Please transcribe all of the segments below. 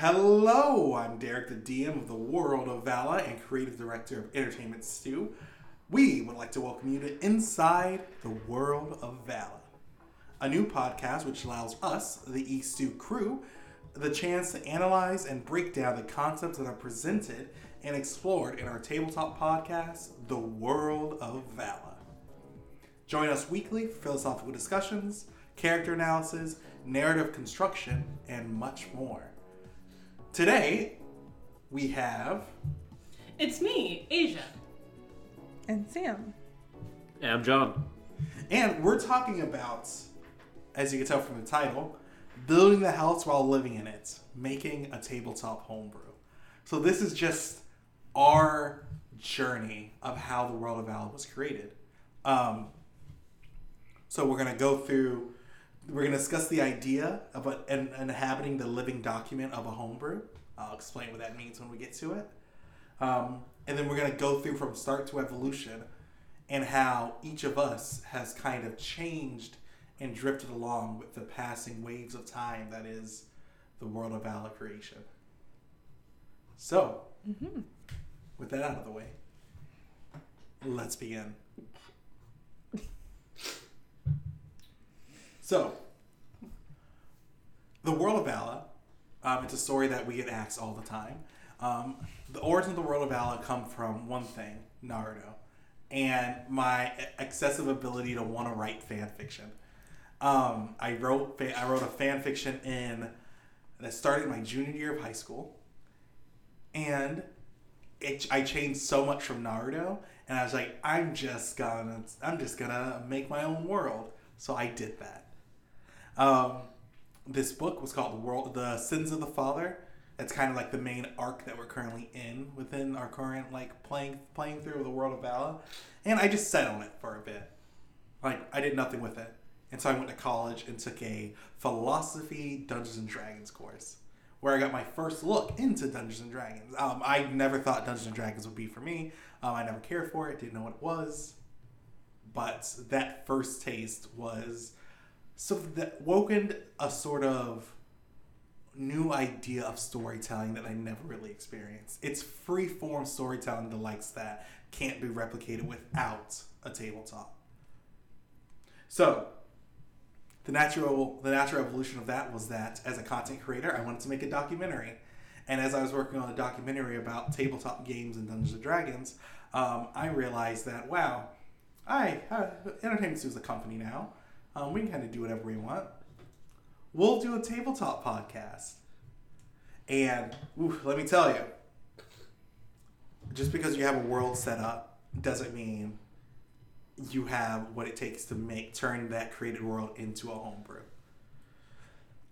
Hello, I'm Derrick, the DM of the World of Vala and creative director of Entertainment Stew. We would like to welcome you to Inside the World of Vala, a new podcast which allows us, the ESTEW crew, the chance to analyze and break down the concepts that are presented and explored in our tabletop podcast, The World of Vala. Join us weekly for philosophical discussions, character analysis, narrative construction, and much more. Today, we have It's me, Assia. And Sam. And I'm John. And we're talking about, as you can tell from the title, building the house while living in it, making a tabletop homebrew. So this is just our journey of how the world of Vala was created. Um, so we're gonna go through. We're gonna discuss the idea of a, in, inhabiting the living document of a homebrew. I'll explain what that means when we get to it. Um, and then we're gonna go through from start to evolution and how each of us has kind of changed and drifted along with the passing waves of time that is the world of Vala creation. So, with that out of the way, let's begin. So, the world of Vala, um, it's a story that we get asked all the time. Um, the origins of the world of Vala come from one thing, Naruto, and my excessive ability to want to write fan fiction. Um, I wrote I wrote a fan fiction in that started my junior year of high school, and it, I changed so much from Naruto, and I was like, I'm just gonna I'm just gonna make my own world. So I did that. Um, this book was called the world the sins of the father. It's kind of like the main arc that we're currently in within our current like playing playing through the world of Vala. and i just sat on it for a bit. Like i did nothing with it. And so i went to college and took a philosophy dungeons and dragons course where i got my first look into dungeons and dragons. Um, i never thought dungeons and dragons would be for me. Um, i never cared for it didn't know what it was. But that first taste was so that woken a sort of new idea of storytelling that I never really experienced. It's free form storytelling the likes that can't be replicated without a tabletop. So the natural the natural evolution of that was that as a content creator I wanted to make a documentary. And as I was working on a documentary about tabletop games and Dungeons and Dragons, um, I realized that wow, I uh, Entertainment is a company now. Um, we can kind of do whatever we want. We'll do a tabletop podcast. And ooh, let me tell you, just because you have a world set up doesn't mean you have what it takes to make turn that created world into a homebrew.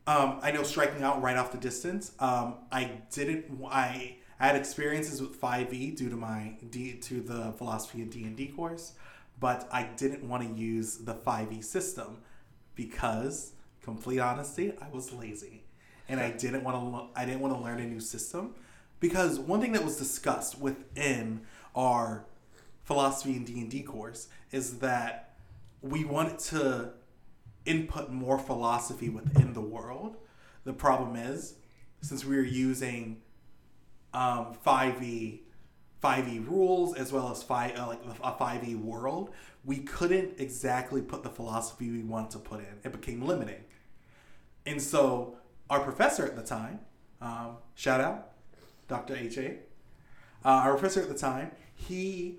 Um, I know striking out right off the distance. Um, I didn't. I had experiences with 5e due to my D, to the philosophy of D and D course, but I didn't want to use the 5e system because, complete honesty, I was lazy, and I didn't want to. I didn't want to learn a new system because one thing that was discussed within our philosophy and D and D course is that we wanted to input more philosophy within the world. The problem is, since we were using um, 5e 5e rules as well as five, uh, like a 5e world, we couldn't exactly put the philosophy we wanted to put in. It became limiting. And so our professor at the time, um, shout out, Dr. H.A., uh, our professor at the time, he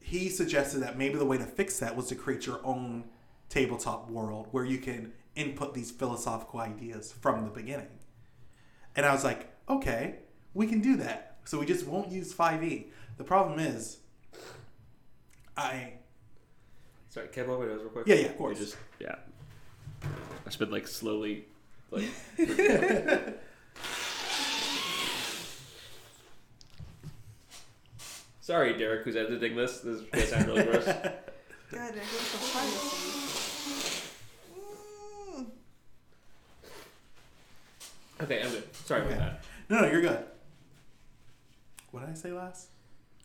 he suggested that maybe the way to fix that was to create your own tabletop world where you can input these philosophical ideas from the beginning. And I was like, okay, we can do that. So we just won't use 5e. The problem is, I Sorry, can I blow my nose real quick? Yeah, yeah, of You course. just yeah. I spent like slowly, like Sorry, Derrick, who's editing this. This is gonna sound really gross. God, there goes the privacy. Okay, I'm good. Sorry Okay. about that. no, no, you're good. What did I say last?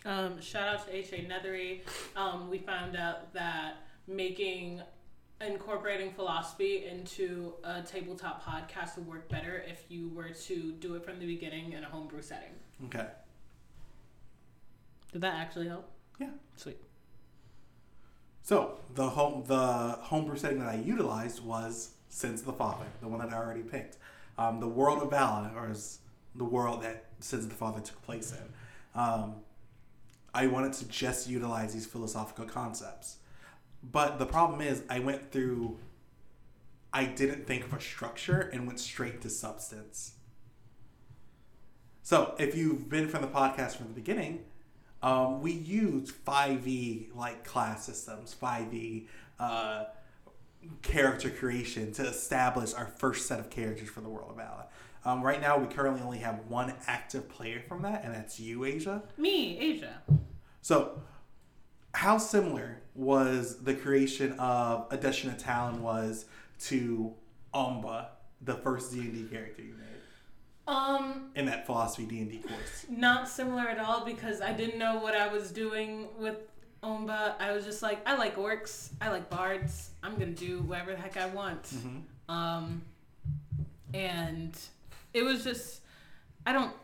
Um, shout out to H.A. Nethery. Um, we found out that making incorporating philosophy into a tabletop podcast would work better if you were to do it from the beginning in a homebrew setting. Okay. Did that actually help? Yeah. Sweet. So the home the homebrew setting that I utilized was Sins of the Father, the one that I already picked. Um, the world of Vala, or is the world that Sins of the Father took place in. Um, I wanted to just utilize these philosophical concepts. But the problem is I went through I didn't think of a structure and went straight to substance. So if you've been from the podcast from the beginning, um, we use 5e like class systems, 5e uh, character creation to establish our first set of characters for the world of Vala. Um, right now, we currently only have one active player from that, and that's you, Assia. Me, Assia. So, how similar was the creation of Adeshina Talon was to Omba, the first D and D character you made Um, in that philosophy D and D course? not similar at all because I didn't know what I was doing with Omba. I was just like, I like orcs, I like bards. I'm gonna do whatever the heck I want. Mm-hmm. Um, and it was just, I don't.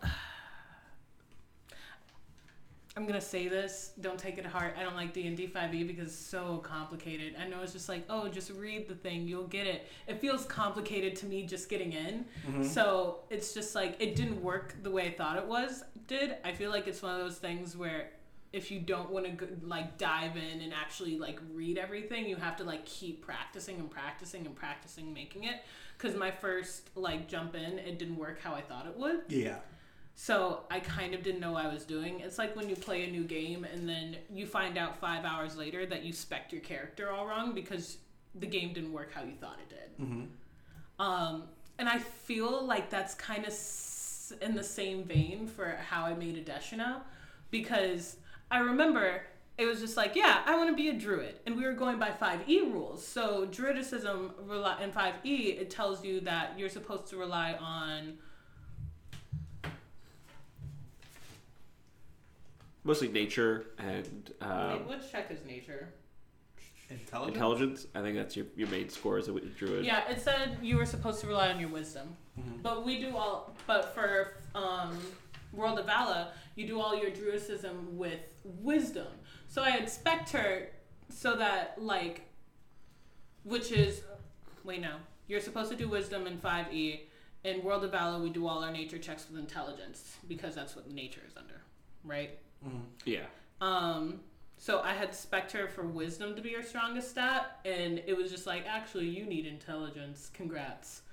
I'm gonna say this. Don't take it to heart. I don't like D and D five E because it's so complicated. I know it's just like, oh, just read the thing, you'll get it. It feels complicated to me just getting in. Mm-hmm. So it's just like it didn't work the way I thought it was. Did I feel like it's one of those things where if you don't want to like dive in and actually like read everything, you have to like keep practicing and practicing and practicing making it. Because my first like jump in, it didn't work how I thought it would. Yeah. So I kind of didn't know what I was doing. It's like when you play a new game and then you find out five hours later that you spec your character all wrong because the game didn't work how you thought it did. Mm-hmm. Um, and I feel like that's kind of s- in the same vein for how I made Adeshina because I remember it was just like, yeah, I want to be a druid. And we were going by 5e rules. So, druidicism rely- in 5e, it tells you that you're supposed to rely on. Mostly nature and um, wait, which check is nature? Intelligence. intelligence. I think that's your, your main score as a druid. Yeah, it said you were supposed to rely on your wisdom. Mhm. But we do all, but for um, World of Vala, you do all your druidicism with wisdom. So I expect her so that, like, which is, wait, no. You're supposed to do wisdom in 5e. In World of Vala we do all our nature checks with intelligence because that's what nature is under, right? Mhm. Yeah. Um, so I had Spectre for wisdom to be your strongest stat, and it was just like, actually, you need intelligence. Congrats.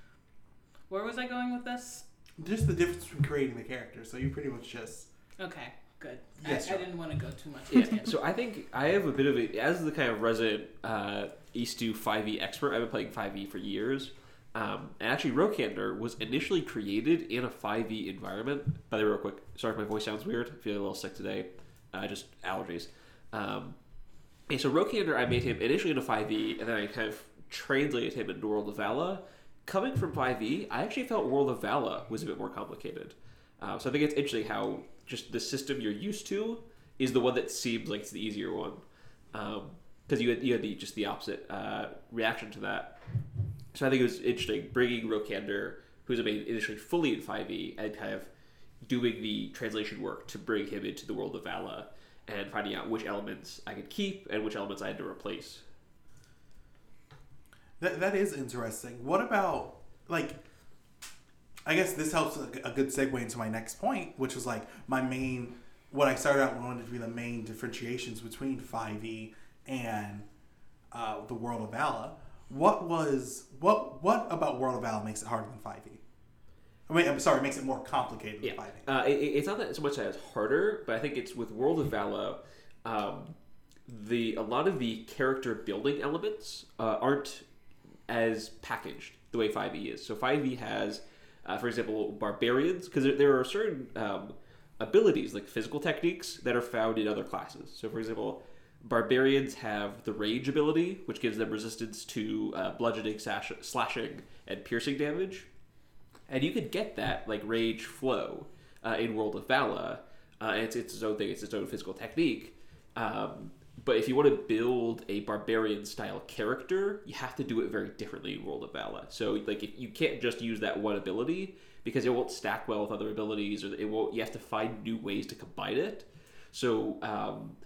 Where was I going with this? Just the difference between creating the character. So you pretty much just Okay, good. Yes, I, I didn't want to go too much. Yeah, into it. so I think I have a bit of a as the kind of resident uh, East 5e expert. I've been playing 5e for years. Um, and actually, Rokander was initially created in a 5e environment. By the way, real quick, sorry if my voice sounds weird. I'm feeling a little sick today. Uh, just allergies. Um, and so Rokander, I made him initially in a 5e, and then I kind of translated him into World of Vala. Coming from 5e, I actually felt World of Vala was a bit more complicated. Uh, so I think it's interesting how just the system you're used to is the one that seems like it's the easier one, because you had you had the just the opposite uh, reaction to that. So I think it was interesting bringing Rokander, who's initially fully in 5e, and kind of doing the translation work to bring him into the world of Vala and finding out which elements I could keep and which elements I had to replace. That that is interesting. What about like? I guess this helps a, a good segue into my next point, which was like my main. What I started out wanted to be the main differentiations between Five E and uh, the World of Vala. What was what what about World of Vala makes it harder than Five E? I mean, I'm sorry, makes it more complicated than Yeah, uh, it, it's not that so much as harder, but I think it's with World of Vala. Um, the a lot of the character building elements uh, aren't as packaged the way 5e is. So 5e has, uh, for example, barbarians because there, there are certain um, abilities like physical techniques that are found in other classes. So for example, barbarians have the rage ability, which gives them resistance to uh, bludgeoning, sash- slashing, and piercing damage and you could get that like rage flow uh, in World of Vala. Uh, it's, it's its own thing; it's its own physical technique. Um, but if you want to build a barbarian style character, you have to do it very differently in World of Vala. So like if you can't just use that one ability because it won't stack well with other abilities, or it won't. You have to find new ways to combine it. So um,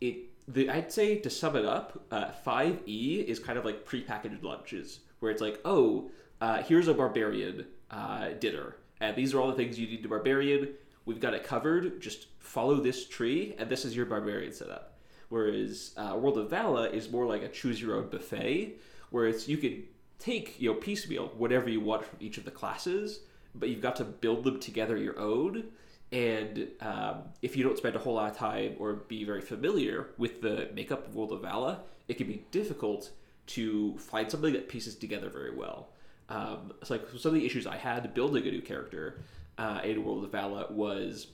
it the I'd say to sum it up, uh, 5e is kind of like prepackaged lunches where it's like, oh, uh, here's a barbarian uh, dinner, and these are all the things you need to barbarian. We've got it covered. Just follow this tree, and this is your barbarian setup. Whereas uh, World of Vala is more like a choose your own buffet, where it's you can take you know piecemeal whatever you want from each of the classes, but you've got to build them together your own. And um, if you don't spend a whole lot of time or be very familiar with the makeup of World of Vala, it can be difficult to find something that pieces together very well. Um, like some of the issues I had building a new character uh, in World of Vala was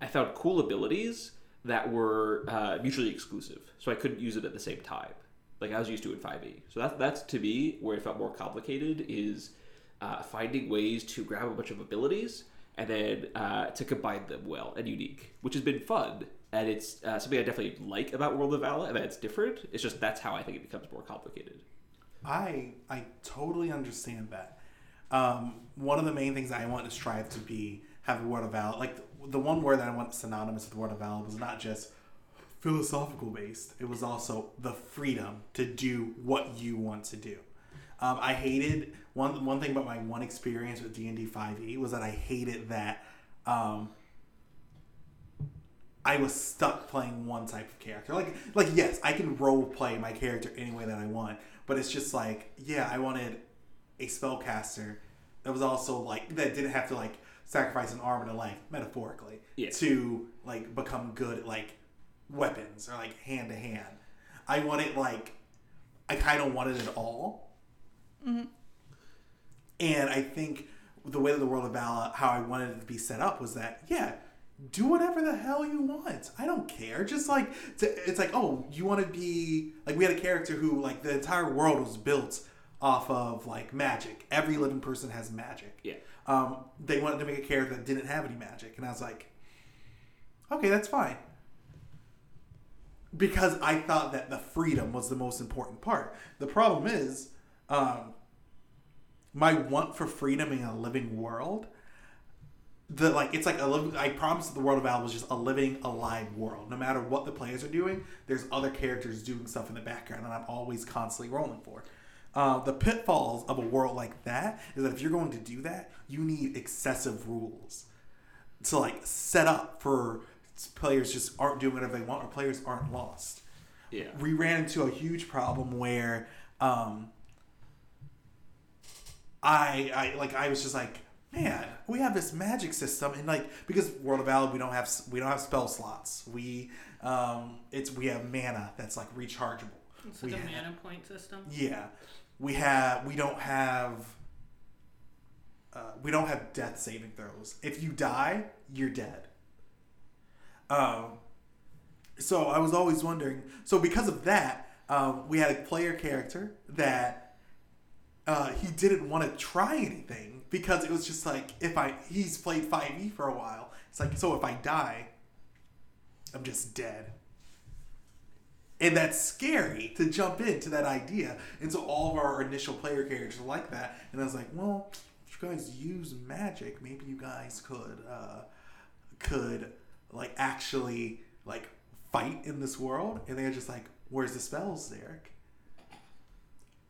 I found cool abilities that were uh, mutually exclusive, so I couldn't use it at the same time, like I was used to in 5e. So that, that's to me where it felt more complicated is uh, finding ways to grab a bunch of abilities and then uh, to combine them well and unique, which has been fun. And it's uh, something I definitely like about World of Vala, and that it's different. It's just that's how I think it becomes more complicated. I I totally understand that. Um, one of the main things I want to strive to be have the word of Vala. Like the, one word that I want synonymous with word of Vala was not just philosophical based. It was also the freedom to do what you want to do. Um, I hated one one thing about my one experience with D and D five E was that I hated that um, I was stuck playing one type of character. Like like yes, I can role play my character any way that I want, but it's just like yeah, I wanted a spellcaster that was also like that didn't have to like sacrifice an arm and a leg metaphorically Yeah. to like become good at like weapons or like hand to hand. I wanted like I kind of wanted it all. Mm-hmm. And I think the way that the world of Vala, how I wanted it to be set up was that, yeah, do whatever the hell you want. I don't care. Just like, to, it's like, oh, you want to be, like, we had a character who, like, the entire world was built off of, like, magic. Every living person has magic. Yeah. Um, they wanted to make a character that didn't have any magic. And I was like, okay, that's fine. Because I thought that the freedom was the most important part. The problem is, um, my want for freedom in a living world the like it's like a living i promised that the world of Val was just a living alive world no matter what the players are doing there's other characters doing stuff in the background and i'm always constantly rolling for uh, the pitfalls of a world like that is that if you're going to do that you need excessive rules to like set up for players just aren't doing whatever they want or players aren't lost Yeah. we ran into a huge problem where um I I like I was just like, man, we have this magic system and like because World of Vala we don't have we don't have spell slots. We um it's we have mana that's like rechargeable. It's we a have- mana point system. yeah. We have we don't have uh, we don't have death saving throws. If you die, you're dead. Um so I was always wondering. So because of that, um, we had a player character that uh, he didn't want to try anything because it was just like if I he's played five E for a while. It's like so if I die, I'm just dead. And that's scary to jump into that idea. And so all of our initial player characters are like that. And I was like, well, if you guys use magic, maybe you guys could uh, could like actually like fight in this world. And they're just like, where's the spells, Derrick?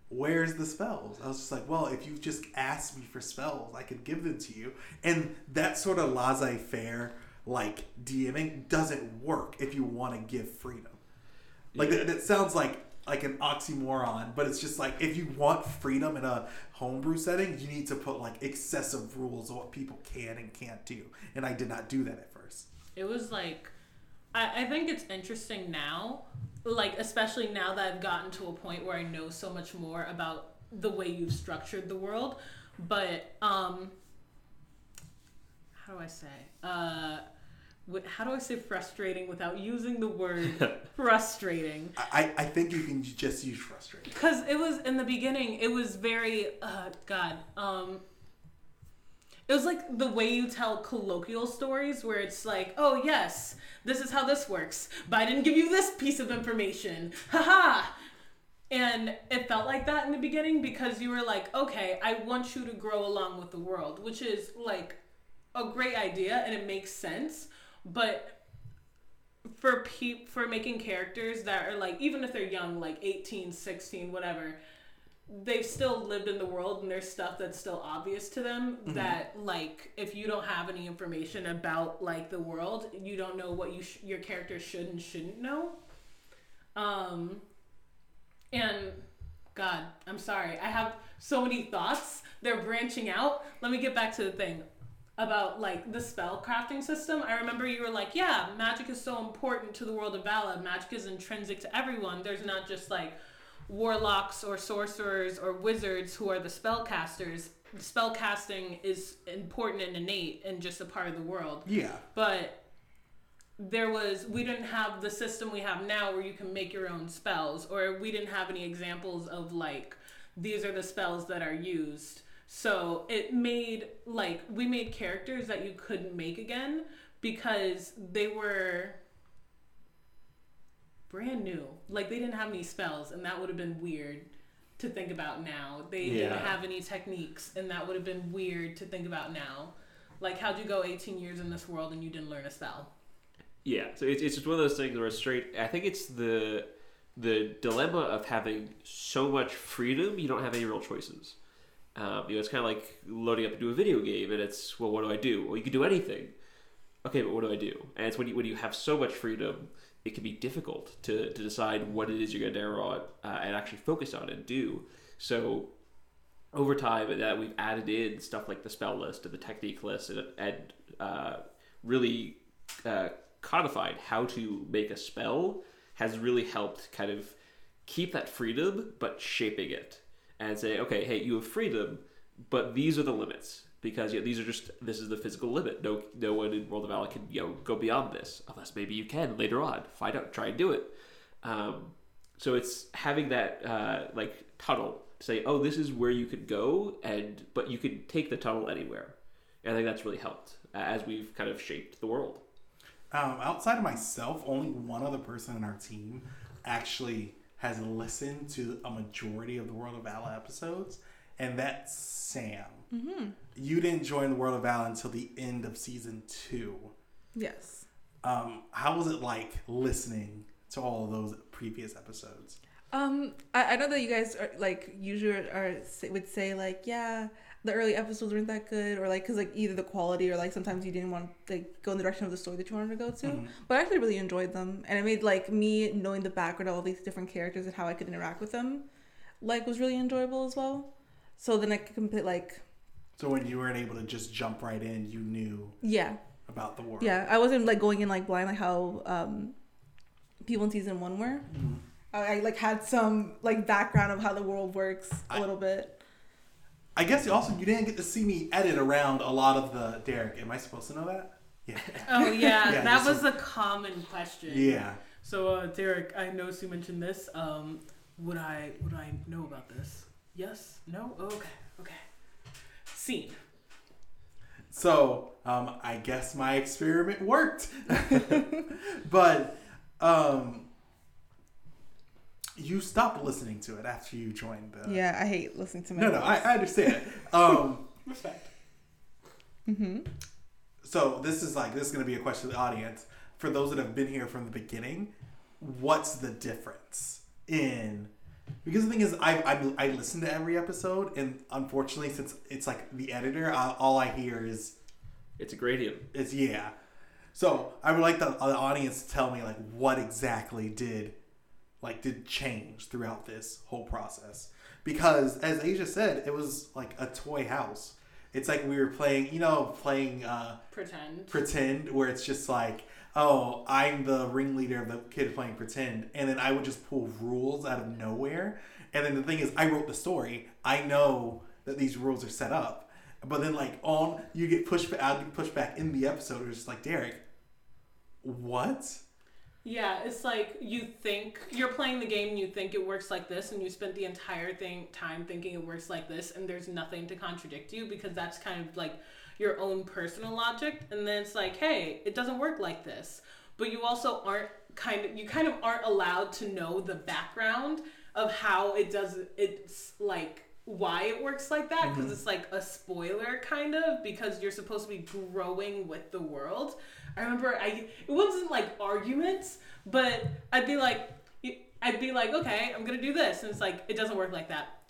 Where's the spells? I was just like, well, if you just asked me for spells, I could give them to you. And that sort of laissez faire, like DMing, doesn't work if you want to give freedom. Like Yeah. that, that sounds like like an oxymoron, but it's just like if you want freedom in a homebrew setting, you need to put like excessive rules of what people can and can't do. And I did not do that at first. It was like, I, I think it's interesting now, like, especially now that I've gotten to a point where I know so much more about the way you've structured the world. But, um, how do I say? Uh, how do I say frustrating without using the word frustrating? I, I I think you can just use frustrating. because it was in the beginning it was very uh god um it was like the way you tell colloquial stories where it's like, oh yes, this is how this works, but I didn't give you this piece of information. Haha. And it felt like that in the beginning because you were like, okay, I want you to grow along with the world, which is like a great idea and it makes sense. But for peop for making characters that are like even if they're young like 18 16 whatever they've still lived in the world and there's stuff that's still obvious to them that like if you don't have any information about like the world you don't know what you sh- your character should and shouldn't know. Um and god i'm sorry. I have so many thoughts. They're branching out. Let me get back to the thing about like the spell crafting system. I remember you were like, yeah, magic is so important to the world of Vala. Magic is intrinsic to everyone. There's not just like warlocks or sorcerers or wizards who are the spellcasters. Spell casting is important and innate and just a part of the world. Yeah. But there was we didn't have the system we have now where you can make your own spells or we didn't have any examples of like these are the spells that are used so it made like we made characters that you couldn't make again because they were brand new. Like they didn't have any spells and that would have been weird to think about now. They Yeah. didn't have any techniques and that would have been weird to think about now. Like how'd you go 18 years in this world and you didn't learn a spell? Yeah, so it's, it's just one of those things where it's straight. I think it's the the dilemma of having so much freedom, you don't have any real choices. Um, you know, it's kind of like loading up into a video game, and it's well, what do I do? Well, you can do anything. Okay, but what do I do? And it's when you when you have so much freedom, it can be difficult to, to decide what it is you're going to narrow on uh, and actually focus on and do. So over time, that we've added in stuff like the spell list and the technique list, and, and uh, really uh, codified how to make a spell has really helped kind of keep that freedom, but shaping it and say, okay, hey, you have freedom, but these are the limits because you know, these are just this is the physical limit. No, no one in World of Vala can you know go beyond this unless maybe you can later on. Find out, try and do it. Um, so it's having that uh, like tunnel to say, oh, this is where you could go, and but you could take the tunnel anywhere. And I think that's really helped uh, as we've kind of shaped the world. Um, outside of myself, only one other person in our team actually has listened to a majority of the World of Vala episodes, and that's Sam. Mm-hmm. You didn't join the World of Vala until the end of season two. Yes. Um, how was it like listening to all of those previous episodes? Um, I, I know that you guys are like usually are would say like yeah the early episodes weren't that good or like because like either the quality or like sometimes you didn't want to like, go in the direction of the story that you wanted to go to Mhm. but i actually really enjoyed them and it made like me knowing the background of all these different characters and how i could interact with them like was really enjoyable as well so then i could complete like So when you weren't able to just jump right in, you knew yeah about the world. yeah i wasn't like going in like blind like how um people in season one were Mhm. I, I like had some like background of how the world works a I- little bit I guess also you didn't get to see me edit around a lot of the Derrick. Am I supposed to know that? Yeah. Oh yeah, Yeah, that was a common question. Yeah. So uh, Derrick, I noticed you mentioned this. Um, would I would I know about this? Yes. No. Okay. Okay. Scene. So um, I guess my experiment worked, but um, you stop listening to it after you join the. yeah i hate listening to my No, no, I, I understand. Um, Respect. mm-hmm. so this is like this is going to be a question to the audience for those that have been here from the beginning. What's the difference in? Because the thing is, I I, I listen to every episode, and unfortunately, since it's like the editor, I, all I hear is It's a gradient. It's yeah. So I would like the, the audience to tell me like what exactly did like did change throughout this whole process because as Assia said, it was like a toy house. It's like we were playing, you know, playing uh, Pretend. pretend where it's just like, oh, I'm the ringleader of the kid playing pretend, and then I would just pull rules out of nowhere. And then the thing is, I wrote the story. I know that these rules are set up, but then like on you get pushed back, I pushed back in the episode. It's just like Derrick, what? Yeah, it's like you think you're playing the game and you think it works like this, and you spent the entire thing time thinking it works like this, and there's nothing to contradict you because that's kind of like your own personal logic, and then it's like, hey, it doesn't work like this. But you also aren't kind of you kind of aren't allowed to know the background of how it does it's like why it works like that mm-hmm. because it's like a spoiler kind of because you're supposed to be growing with the world. I remember I it wasn't like arguments, but I'd be like I'd be like, okay, I'm gonna do this, and it's like it doesn't work like that.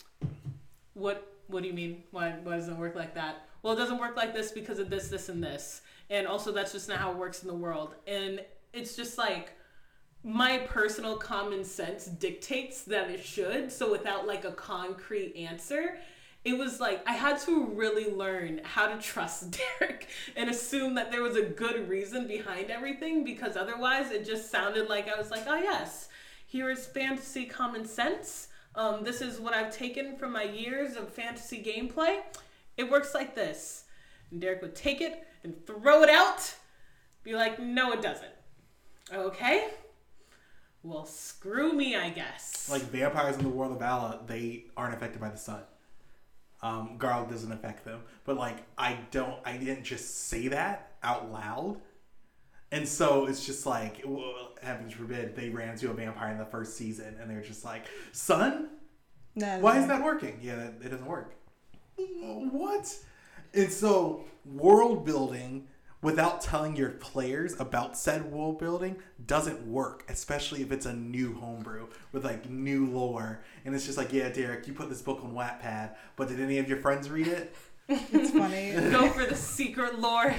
What What do you mean? Why Why doesn't it work like that? Well, it doesn't work like this because of this, this, and this, and also that's just not how it works in the world. And it's just like my personal common sense dictates that it should. So without like a concrete answer, it was like I had to really learn how to trust Derrick and assume that there was a good reason behind everything because otherwise it just sounded like I was like, oh yes, here is fantasy common sense. Um, this is what I've taken from my years of fantasy gameplay. It works like this. And Derrick would take it and throw it out, be like, no, it doesn't. Okay? Well, screw me, I guess. Like vampires in the world of Vala, they aren't affected by the sun. Um, Garlic doesn't affect them, but like I don't, I didn't just say that out loud, and so it's just like, well, heavens forbid, they ran into a vampire in the first season, and they're just like, son, Nah, why is that working? Yeah, that, it doesn't work. What? And so world building without telling your players about said world building doesn't work, especially if it's a new homebrew with like new lore. And it's just like, yeah, Derrick, you put this book on Wattpad, but did any of your friends read it? It's funny. Go for the secret lore.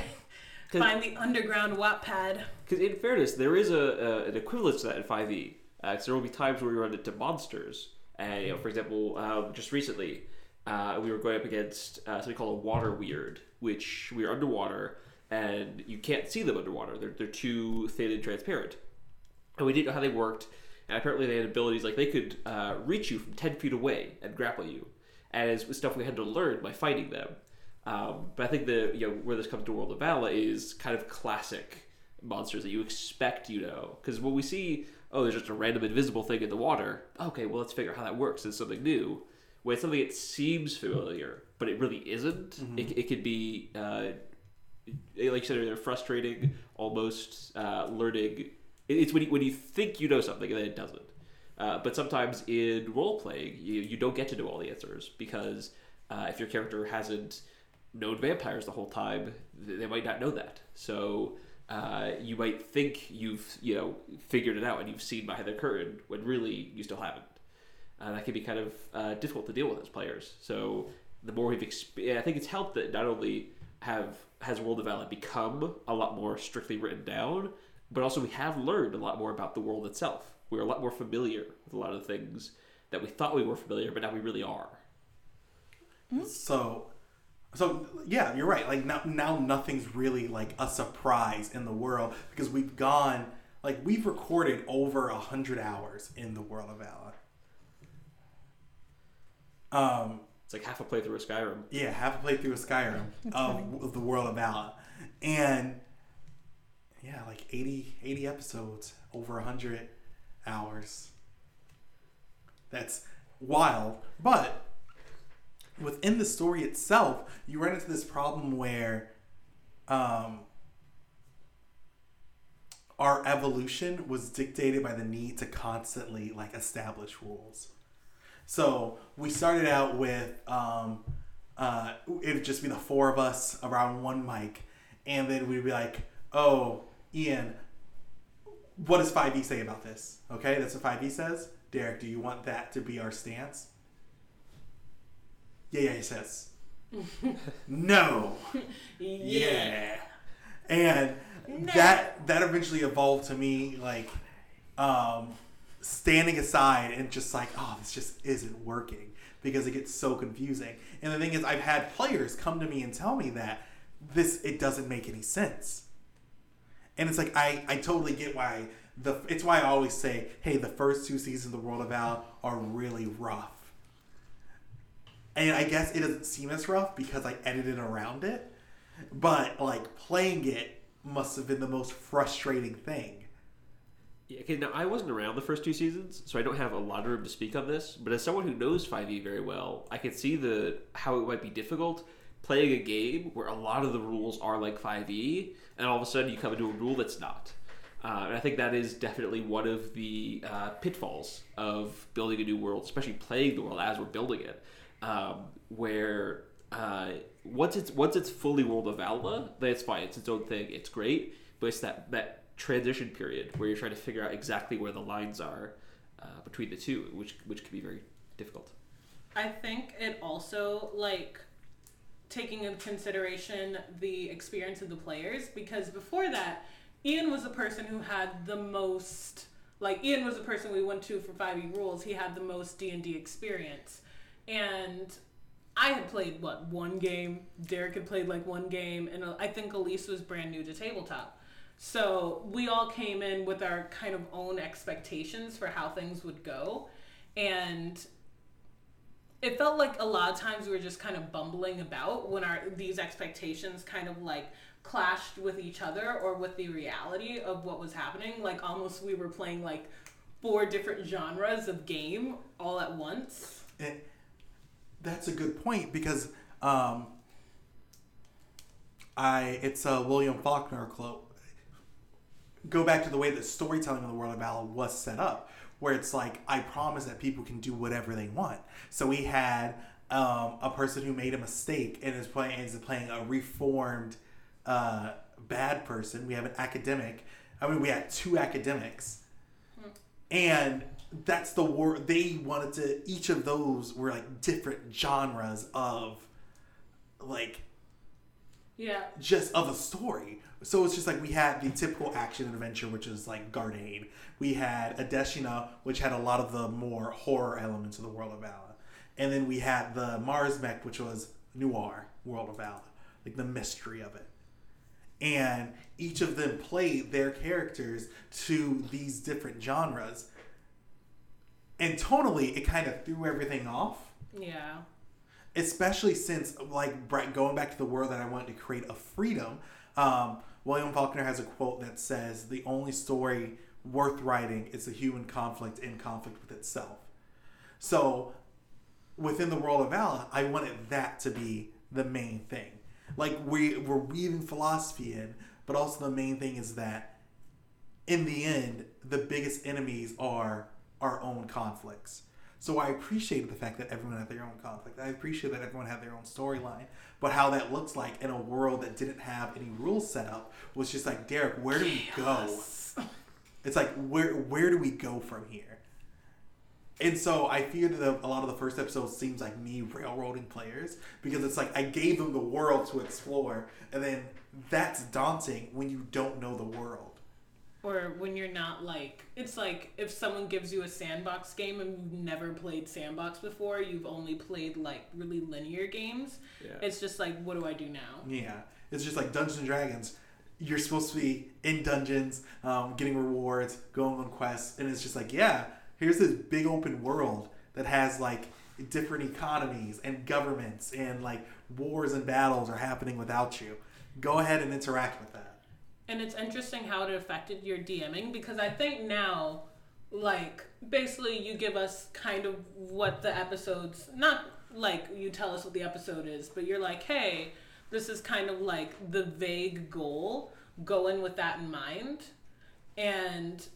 Find the underground Wattpad. Because in fairness, there is a, a an equivalent to that in 5e. Uh, 'cause there will be times where we run into monsters. And, you know, for example, uh, just recently, uh, we were going up against uh, something called a water weird, which we are underwater and you can't see them underwater. They're, they're too thin and transparent. And we didn't know how they worked. And apparently, they had abilities like they could uh, reach you from 10 feet away and grapple you. And it's stuff we had to learn by fighting them. Um, but I think the you know where this comes to World of Vala is kind of classic monsters that you expect you know because when we see oh there's just a random invisible thing in the water okay well let's figure out how that works it's something new when it's something that seems familiar but it really isn't it, it could be uh, like you said they're frustrating almost uh, learning. It's when you, when you think you know something and then it doesn't uh, but sometimes in role playing you, you don't get to know all the answers because uh, if your character hasn't known vampires the whole time, they might not know that. So uh, you might think you've you know figured it out and you've seen behind the curtain when really you still haven't. Uh, that can be kind of uh, difficult to deal with as players. So the more we've, exp- I think it's helped that not only have has World of Vala become a lot more strictly written down, but also we have learned a lot more about the world itself. We're a lot more familiar with a lot of the things that we thought we were familiar, but now we really are. So, so yeah, you're right. Like now, now nothing's really like a surprise in the world because we've gone like we've recorded over a hundred hours in the world of Vala. Um, It's like half a playthrough of Skyrim. yeah, half a playthrough of Skyrim of, of the world of Vala, and yeah, like 80, 80 episodes, over a hundred hours. That's wild, but within the story itself, you run into this problem where um, our evolution was dictated by the need to constantly like establish rules. So we started out with um, uh, it would just be the four of us around one mic, and then we'd be like, "Oh, Ian, what does 5e say about this?" Okay, that's what 5e says. Derrick, do you want that to be our stance? Yeah, yeah, he says. no. Yeah. And that that eventually evolved to me like um standing aside and just like, oh, this just isn't working because it gets so confusing. And the thing is I've had players come to me and tell me that this it doesn't make any sense. And it's like I I totally get why the it's why I always say, hey, the first two seasons of the World of Val are really rough. And I guess it doesn't seem as rough because I edited around it. But like playing it must have been the most frustrating thing. Yeah, okay, now I wasn't around the first two seasons, so I don't have a lot of room to speak on this. But as someone who knows 5e very well, I can see the how it might be difficult playing a game where a lot of the rules are like 5e, and all of a sudden you come into a rule that's not. Uh, and I think that is definitely one of the uh, pitfalls of building a new world, especially playing the world as we're building it, um, where uh, once it's once it's fully World of Valhalla, then it's fine. It's its own thing. It's great, but it's that that transition period where you're trying to figure out exactly where the lines are uh, between the two, which which can be very difficult. I think it also like taking into consideration the experience of the players because before that, Ian was the person who had the most like Ian was the person we went to for 5e rules. He had the most D&D experience. And I had played what one game. Derrick had played like one game, and I think Elise was brand new to tabletop. So we all came in with our kind of own expectations for how things would go, and it felt like a lot of times we were just kind of bumbling about when our these expectations kind of like clashed with each other or with the reality of what was happening. Like almost we were playing like four different genres of game all at once. It, that's a good point because um, I it's a William Faulkner quote. Go back to the way that storytelling in the world of Vala was set up, where it's like I promise that people can do whatever they want. So we had um, a person who made a mistake and is playing is playing a reformed uh, bad person. We have an academic. I mean, we had two academics, and that's the war. They wanted to. Each of those were like different genres of, like Yeah. just of a story. So it's just like we had the typical action and adventure, which is like Gardein. We had Adeshina, which had a lot of the more horror elements of the World of Vala. And then we had the Mars Mech, which was noir World of Vala, like the mystery of it. And each of them played their characters to these different genres. And tonally, it kind of threw everything off Yeah. especially since like going back to the world that I wanted to create a freedom. Um, William Faulkner has a quote that says, "The only story worth writing is the human conflict in conflict with itself." So, within the world of Vala, I wanted that to be the main thing. Like we we're weaving philosophy in, but also the main thing is that in the end, the biggest enemies are our own conflicts. So I appreciated the fact that everyone had their own conflict. I appreciate that everyone had their own storyline. But how that looks like in a world that didn't have any rules set up was just like, Derrick, where do we go? It's like where where do we go from here? And so I fear that a lot of the first episodes seems like me railroading players because it's like I gave them the world to explore, and then that's daunting when you don't know the world. Or when you're not like, it's like if someone gives you a sandbox game and you've never played sandbox before, you've only played like really linear games. Yeah. It's just like, what do I do now? Yeah, it's just like Dungeons and Dragons. You're supposed to be in dungeons, um, getting rewards, going on quests, and it's just like, yeah, here's this big open world that has like different economies and governments, and like wars and battles are happening without you. Go ahead and interact with that. And it's interesting how it affected your DMing because I think now, like, basically you give us kind of what the episodes, not like you tell us what the episode is, but you're like, hey, this is kind of like the vague goal. Go in with that in mind. And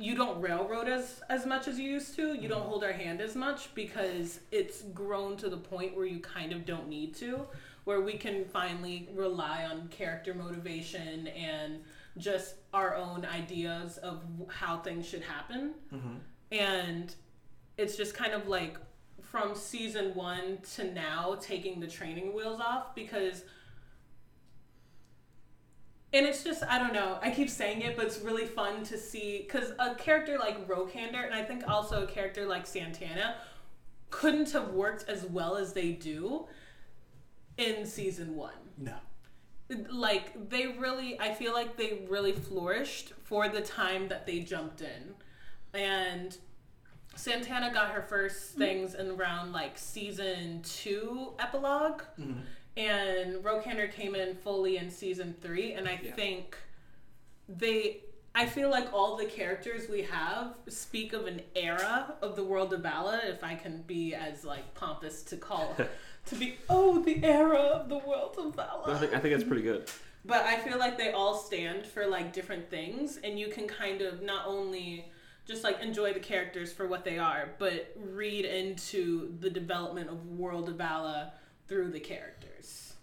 you don't railroad as as much as you used to. You don't mm-hmm. hold our hand as much because it's grown to the point where you kind of don't need to, where we can finally rely on character motivation and just our own ideas of how things should happen. Mm-hmm. And it's just kind of like from season 1 to now taking the training wheels off because and it's just I don't know. I keep saying it, but it's really fun to see because a character like Rokander, and I think also a character like Santana, couldn't have worked as well as they do in season one. No. Like they really, I feel like they really flourished for the time that they jumped in, and Santana got her first mm-hmm. things in around like season two epilogue mm-hmm. and Rokander came in fully in season three, and I Yeah. think they. I feel like all the characters we have speak of an era of the world of Vala, if I can be as like pompous to call to be oh the era of the world of Vala. I think, I think that's pretty good. But I feel like they all stand for like different things, and you can kind of not only just like enjoy the characters for what they are, but read into the development of World of Vala through the characters.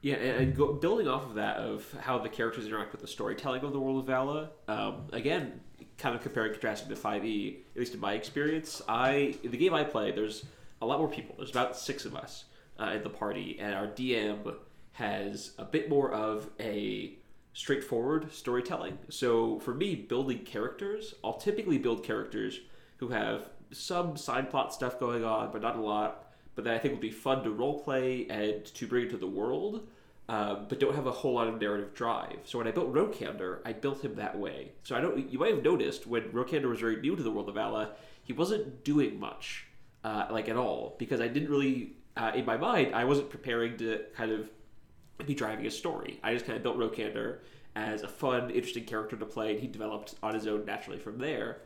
Yeah, and, and go, building off of that, of how the characters interact with the storytelling of the world of Vala, um, again, kind of comparing contrasting to 5e, at least in my experience, I in the game I play, there's a lot more people. There's about six of us uh, in the party, and our DM has a bit more of a straightforward storytelling. So for me, building characters, I'll typically build characters who have some side plot stuff going on, but not a lot. But that I think would be fun to roleplay and to bring into the world, um, but don't have a whole lot of narrative drive. So when I built Rokander, I built him that way. So I don't. You might have noticed when Rokander was very new to the world of Vala, he wasn't doing much, uh, like at all, because I didn't really. Uh, in my mind, I wasn't preparing to kind of be driving a story. I just kind of built Rokander as a fun, interesting character to play, and he developed on his own naturally from there.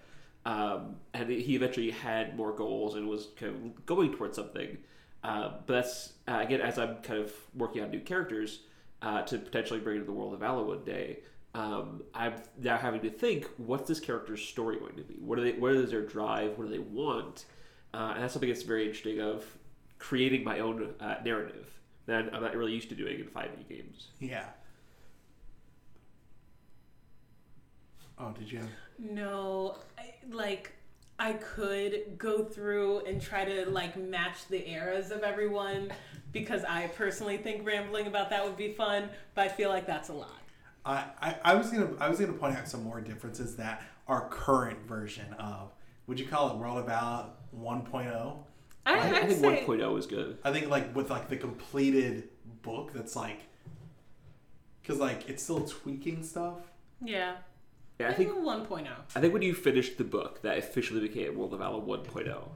Um, and he eventually had more goals and was kind of going towards something. Uh, but that's uh, again as I'm kind of working on new characters uh, to potentially bring into the world of Vala one day. Um, I'm now having to think, what's this character's story going to be? What are they? What is their drive? What do they want? Uh, and that's something that's very interesting of creating my own uh, narrative that I'm not really used to doing in 5e games. Yeah. Oh, did you have? No, I, like I could go through and try to like match the eras of everyone because I personally think rambling about that would be fun, but I feel like that's a lot. I, I, I was gonna I was gonna point out some more differences that our current version of would you call it World of Vala 1.0? I, I, I I'd think say 1.0 is good. I think like with like the completed book that's like because like it's still tweaking stuff. yeah. Yeah, I I think think 1.0. I think when you finished the book, that officially became World of Vala 1.0.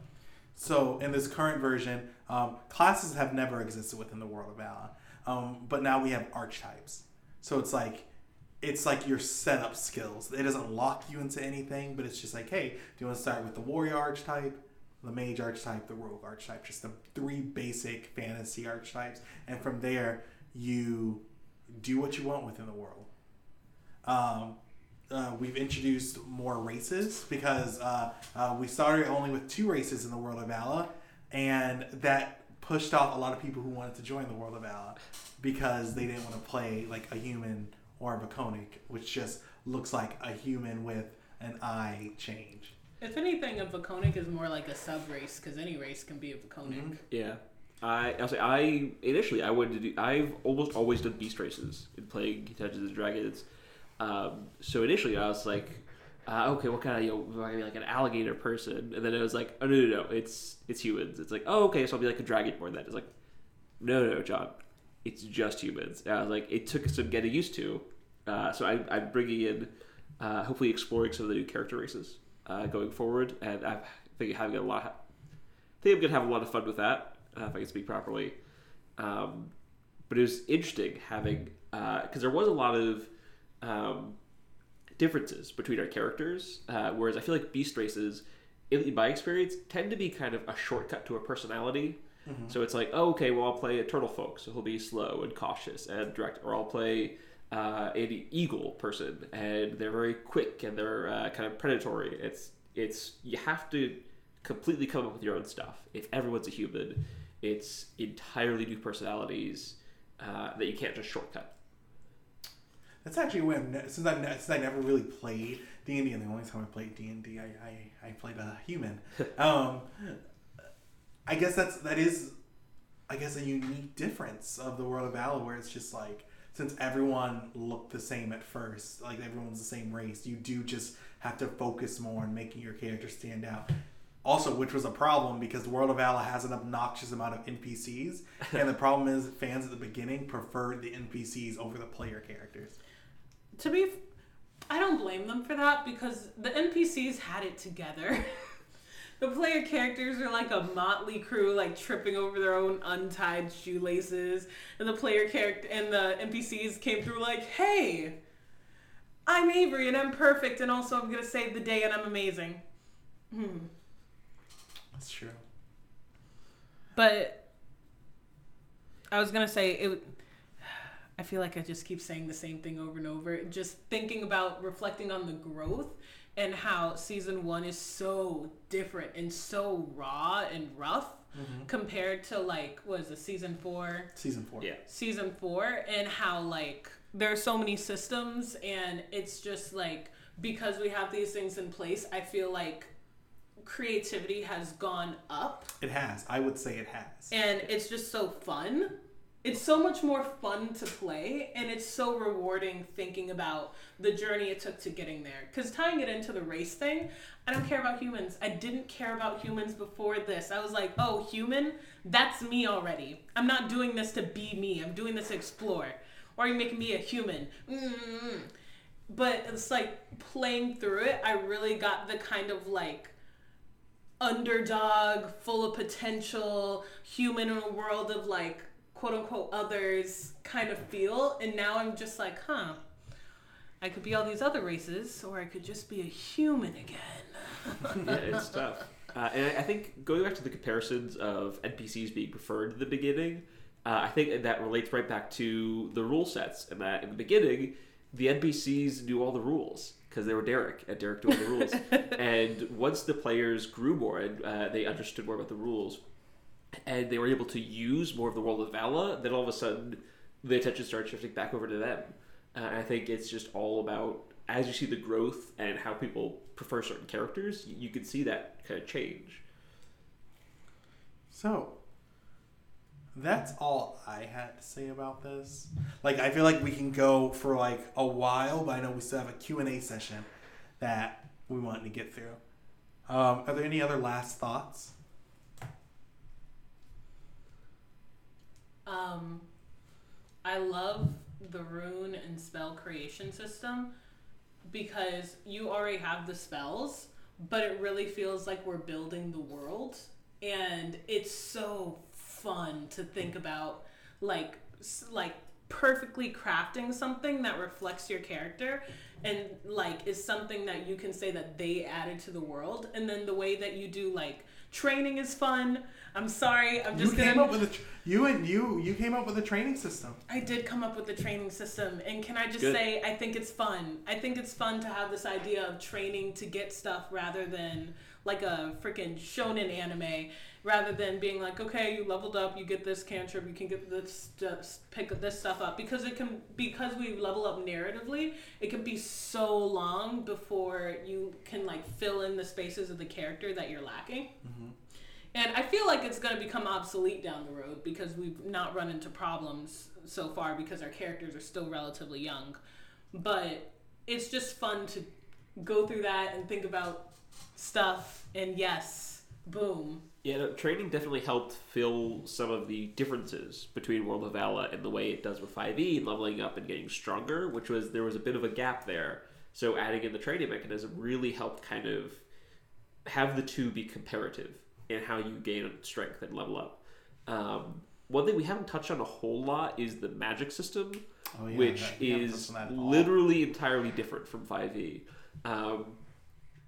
So in this current version, um, classes have never existed within the world of Vala, um, but now we have archetypes. So it's like it's like your setup skills. It doesn't lock you into anything, but it's just like, hey, do you want to start with the warrior archetype, the mage archetype, the rogue archetype? Just the three basic fantasy archetypes, and from there you do what you want within the world. Um, uh, we've introduced more races because uh, uh, we started only with two races in the world of Vala, and that pushed off a lot of people who wanted to join the world of Vala because they didn't want to play like a human or a Vaconic, which just looks like a human with an eye change. If anything, a Vaconic is more like a sub race because any race can be a Vaconic. Mhm. Yeah. I I'll say I initially I to do I've almost always done beast races in playing Dungeons and Dragons. Um, so initially I was like, uh, okay, what kind of you know, I be like an alligator person? And then I was like, oh no no no, it's it's humans. It's like, oh okay, so I'll be like a dragonborn. Then it's like, no no no, John, it's just humans. And I was like, it took some getting used to. Uh, so I, I'm bringing in, uh, hopefully exploring some of the new character races uh, going forward, and I'm thinking having a lot. I think I'm gonna have a lot of fun with that uh, if I can speak properly. Um, but it was interesting having because there was a lot of um, differences between our characters. Uh, whereas I feel like beast races, in my experience, tend to be kind of a shortcut to a personality. So it's like, oh, okay, well, I'll play a turtle folk, so he'll be slow and cautious and direct, or I'll play uh, an eagle person, and they're very quick and they're uh, kind of predatory. It's it's you have to completely come up with your own stuff. If everyone's a human, it's entirely new personalities uh, that you can't just shortcut. That's actually when since I since I never really played D and D, and the only time I played D and D, I I I played a human. um, I guess that's that is, I guess a unique difference of the world of Vala, where it's just like since everyone looked the same at first, like everyone's the same race, you do just have to focus more on making your character stand out. Also, which was a problem because the world of Vala has an obnoxious amount of NPCs, and the problem is fans at the beginning preferred the NPCs over the player characters. To be, f- I don't blame them for that because the NPCs had it together. the player characters are like a motley crew, like tripping over their own untied shoelaces, and the player character and the NPCs came through like, "Hey, I'm Avery and I'm perfect, and also I'm gonna save the day and I'm amazing." Hmm. That's true. But I was gonna say it. I feel like I just keep saying the same thing over and over. Just thinking about reflecting on the growth and how season one is so different and so raw and rough mm-hmm. compared to like what is it season four Season four. Yeah. season four and how like there are so many systems and it's just like because we have these things in place i feel like creativity has gone up It has. I would say it has. and it's just so fun it's so much more fun to play and it's so rewarding thinking about the journey it took to getting there. Because tying it into the race thing i don't care about humans. I didn't care about humans before this. I was like oh human that's me already. I'm not doing this to be me. I'm doing this to explore. Why are you making me a human. Mm but it's like playing through it i really got the kind of like underdog, full of potential, human in a world of like quote unquote others kind of feel. And now I'm just like, huh, I could be all these other races, or I could just be a human again. yeah, it's tough. Uh, and I think going back to the comparisons of NPCs being preferred in the beginning, uh, I think that relates right back to the rule sets. And that in the beginning, the NPCs knew all the rules because they were Derrick, and Derrick knew all the rules. and once the players grew more and uh, they understood more about the rules, and they were able to use more of the world of Vala, then all of a sudden the attention started shifting back over to them. Uh, and I think it's just all about as you see the growth and how people prefer certain characters, you, can see that kind of change. So, that's all I had to say about this. Like, I feel like we can go for like a while, but I know we still have a Q&A session that we want to get through. Um, are there any other last thoughts? Um, I love the rune and spell creation system because you already have the spells, but it really feels like we're building the world, and it's so fun to think about, like like perfectly crafting something that reflects your character and like is something that you can say that they added to the world. And then the way that you do like training is fun i'm sorry i'm just you gonna came up with a tr- you and you you came up with a training system. I did come up with the training system, and can I just Good. say, I think it's fun. I think it's fun to have this idea of training to get stuff rather than like a freaking shonen anime, rather than being like, okay, you leveled up, you get this cantrip, you can get this stuff, pick this stuff up, because it can because we level up narratively, it can be so long before you can like fill in the spaces of the character that you're lacking. Mm-hmm. And I feel like it's going to become obsolete down the road because we've not run into problems so far because our characters are still relatively young. But it's just fun to go through that and think about stuff. And yes, boom. Yeah, no, training definitely helped fill some of the differences between World of Vala and the way it does with 5e and leveling up and getting stronger, which was there was a bit of a gap there. So adding in the training mechanism really helped kind of have the two be comparative in how you gain strength and level up. Um, one thing we haven't touched on a whole lot is the magic system, Oh, yeah, which that- is touched on that at all. literally entirely different from 5e. Um,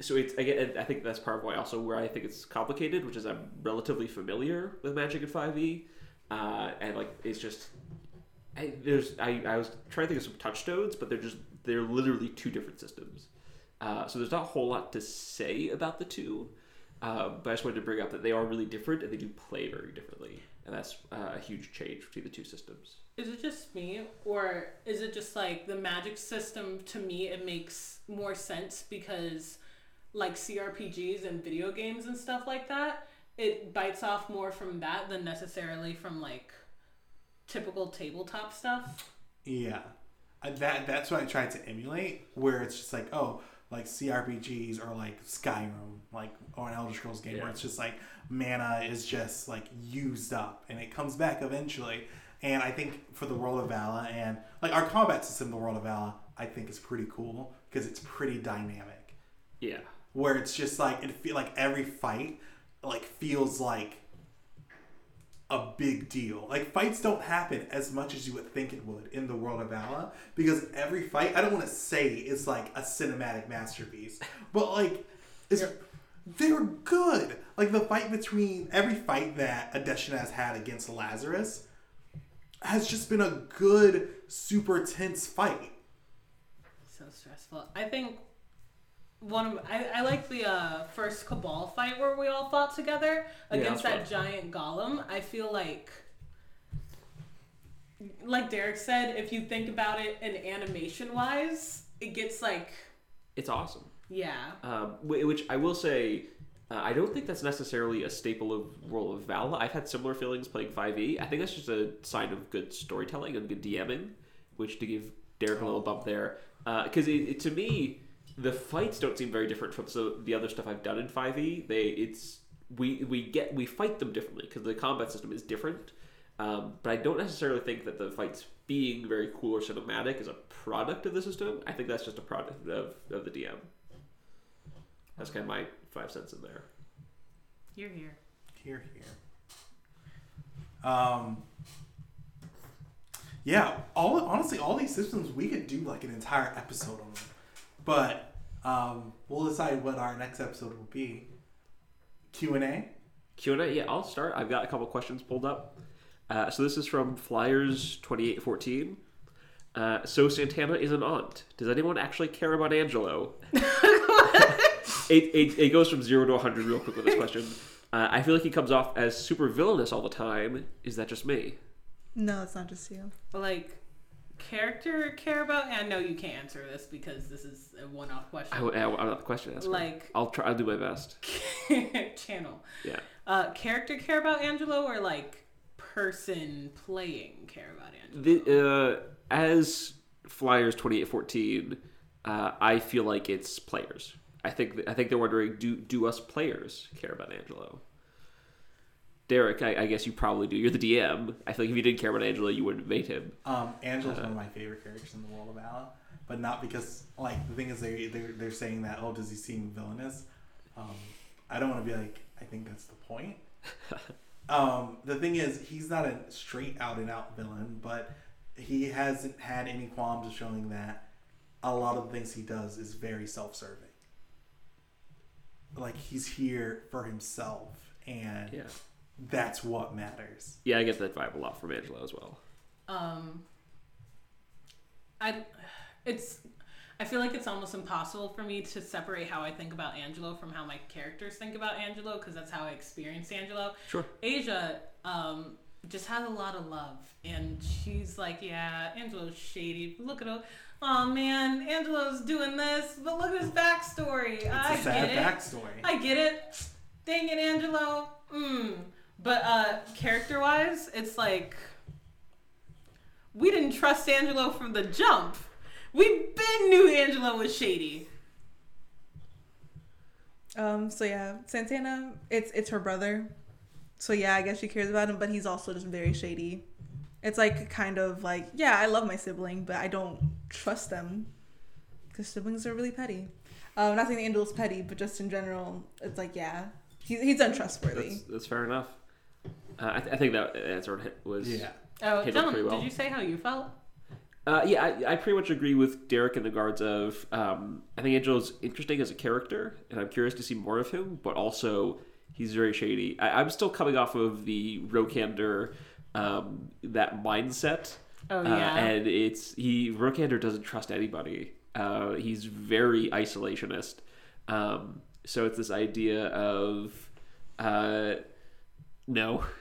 so it's again, I think that's part of why also where I think it's complicated, which is I'm relatively familiar with Magic and 5e, uh, and like it's just I, there's I, I was trying to think of some touchstones, but they're just they're literally two different systems. Uh, so there's not a whole lot to say about the two, uh, but I just wanted to bring up that they are really different and they do play very differently, and that's uh, a huge change between the two systems. Is it just me, or is it just like the magic system to me? It makes more sense because, like CRPGs and video games and stuff like that, it bites off more from that than necessarily from like typical tabletop stuff. Yeah, Uh, that that's what I tried to emulate, where it's just like, oh, like CRPGs or like Skyrim, like or an Elder Scrolls game, Yeah. where it's just like mana is just like used up and it comes back eventually. And I think for the World of Vala and like our combat system, the World of Vala, I think is pretty cool because it's pretty dynamic. Yeah, Where it's just like it feel like every fight like feels like a big deal. Like fights don't happen as much as you would think it would in the world of Vala because every fight I don't want to say is like a cinematic masterpiece, but like it's, they're good. Like the fight between every fight that Adeshina's had against Lazarus has just been a good, super tense fight. So stressful. I think one of I, I like the uh, first Cabal fight where we all fought together against that's that giant golem. I feel like, like Derrick said, if you think about it in animation wise, it gets like It's awesome. yeah. Um, which I will say, uh, I don't think that's necessarily a staple of World of Vala. I've had similar feelings playing 5e. I think that's just a sign of good storytelling and good DMing, which to give Derrick a little bump there. Because it, it, to me, the fights don't seem very different from so the other stuff I've done in 5e. They it's we we get we fight them differently because the combat system is different. Um, but I don't necessarily think that the fights being very cool or cinematic is a product of the system. I think that's just a product of, of the DM. That's kind of my five cents in there. You're here. Here, here. Um. Yeah, all honestly, all these systems we could do like an entire episode on them, but um, we'll decide what our next episode will be. Q and A. Q and A. Yeah, I'll start. I've got a couple questions pulled up. Uh, so this is from Flyers twenty eight fourteen. Uh, so Santana is an aunt. Does anyone actually care about Angelo? it, it, it goes from zero to 100 real quick with this question. Uh, I feel like he comes off as super villainous all the time. Is that just me? No, it's not just you. Like character care about. And I know you can't answer this because this is a one-off question. I, I, I'm not the question asker. Like- I'll try. I'll do my best. channel. Yeah. Uh, character care about Angelo or like person playing care about Angelo? The, uh, as Flyers twenty eight fourteen, uh, I feel like it's players. I think I think they're wondering do do us players care about Angelo? Derrick, I, I guess you probably do. You're the DM. I feel like if you didn't care about Angelo, you wouldn't have made him. Um, Angelo's one of my favorite characters in the world of Vala, but not because like the thing is they they're, they're saying that oh does he seem villainous? Um, I don't want to be like I think that's the point. um, the thing is he's not a straight out and out villain, but he hasn't had any qualms of showing that a lot of the things he does is very self serving. Like he's here for himself, and Yeah, that's what matters. yeah, I get that vibe a lot from Angelo as well. Um, I, it's, I feel like it's almost impossible for me to separate how I think about Angelo from how my characters think about Angelo because that's how I experience Angelo. Sure. Asia, um, just has a lot of love, and she's like, "Yeah, Angelo's shady. Look at him. Oh man, Angelo's doing this, but look at his backstory. I It's a sad get it. backstory. I get it. Dang it, Angelo. Mm. But uh, character wise, it's like we didn't trust Angelo from the jump. We been knew Angelo was shady. Um. So yeah, Santana. It's it's her brother. So yeah, I guess she cares about him, but he's also just very shady. It's like kind of like yeah, I love my sibling, but I don't trust them because siblings are really petty. Um, not saying the Angel's petty, but just in general, it's like yeah, he's he's untrustworthy. That's, that's fair enough. Uh, I, th- I think that answer was Yeah. Oh, Hit it pretty well. did you say how you felt? Uh, yeah, I, I pretty much agree with Derrick in regards of um, I think Angelo's interesting as a character, and I'm curious to see more of him. But also, he's very shady. I, I'm still coming off of the Rokander um, that mindset, Oh uh, yeah. and it's he Rokander doesn't trust anybody. Uh, he's very isolationist. Um, so it's this idea of uh, no.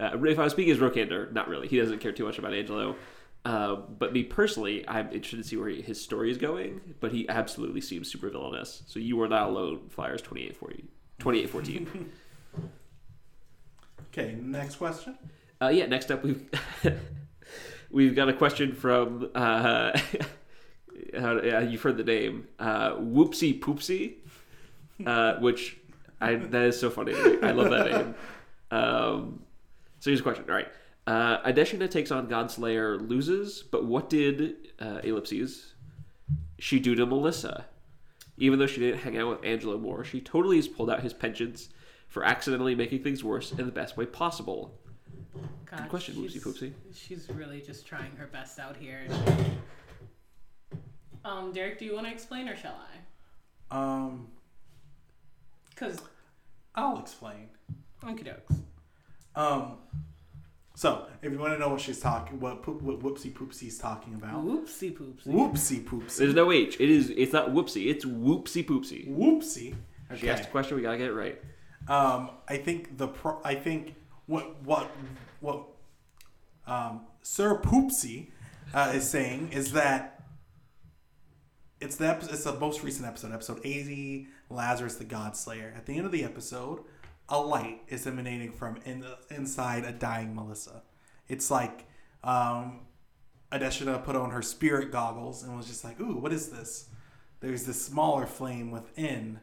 Uh, if I was speaking as Rokander, not really. He doesn't care too much about Angelo. Um, but me personally, I'm interested to see where his story is going. But he absolutely seems super villainous. So you are not alone, Flyers 2840, 2814. Okay, next question. uh, yeah, next up we've we've got a question from uh, yeah, you've heard the name uh, Whoopsie Poopsie, uh, which I that is so funny. I love that name. Um, so here's a question. All right. Uh, Adeshina takes on Godslayer, loses, but what did uh, Ellipses she do to Melissa? Even though she didn't hang out with Angelo more, she totally has pulled out his penchants for accidentally making things worse in the best way possible. God, question, she's- Whoopsie Poopsie. She's really just trying her best out here. Um, Derrick, do you want to explain or shall I? Um, Because I'll explain. okie dokes. Um, So, if you want to know what she's talking, what, poop, what Whoopsie Poopsie's talking about, Whoopsie poopsie. Whoopsie Poopsie. There's no H. It is. It's not whoopsie. It's whoopsie poopsie. Whoopsie. She asked a question. We gotta get it right. Um, I think the pro- I think what what what um, Sir Poopsie uh, is saying is that it's the epi- it's the most recent episode, episode eighty, Lazarus the God Slayer. At the end of the episode, a light is emanating from in inside a dying Melissa. It's like um, Adeshina put on her spirit goggles and was just like, "Ooh, what is this?" There's this smaller flame within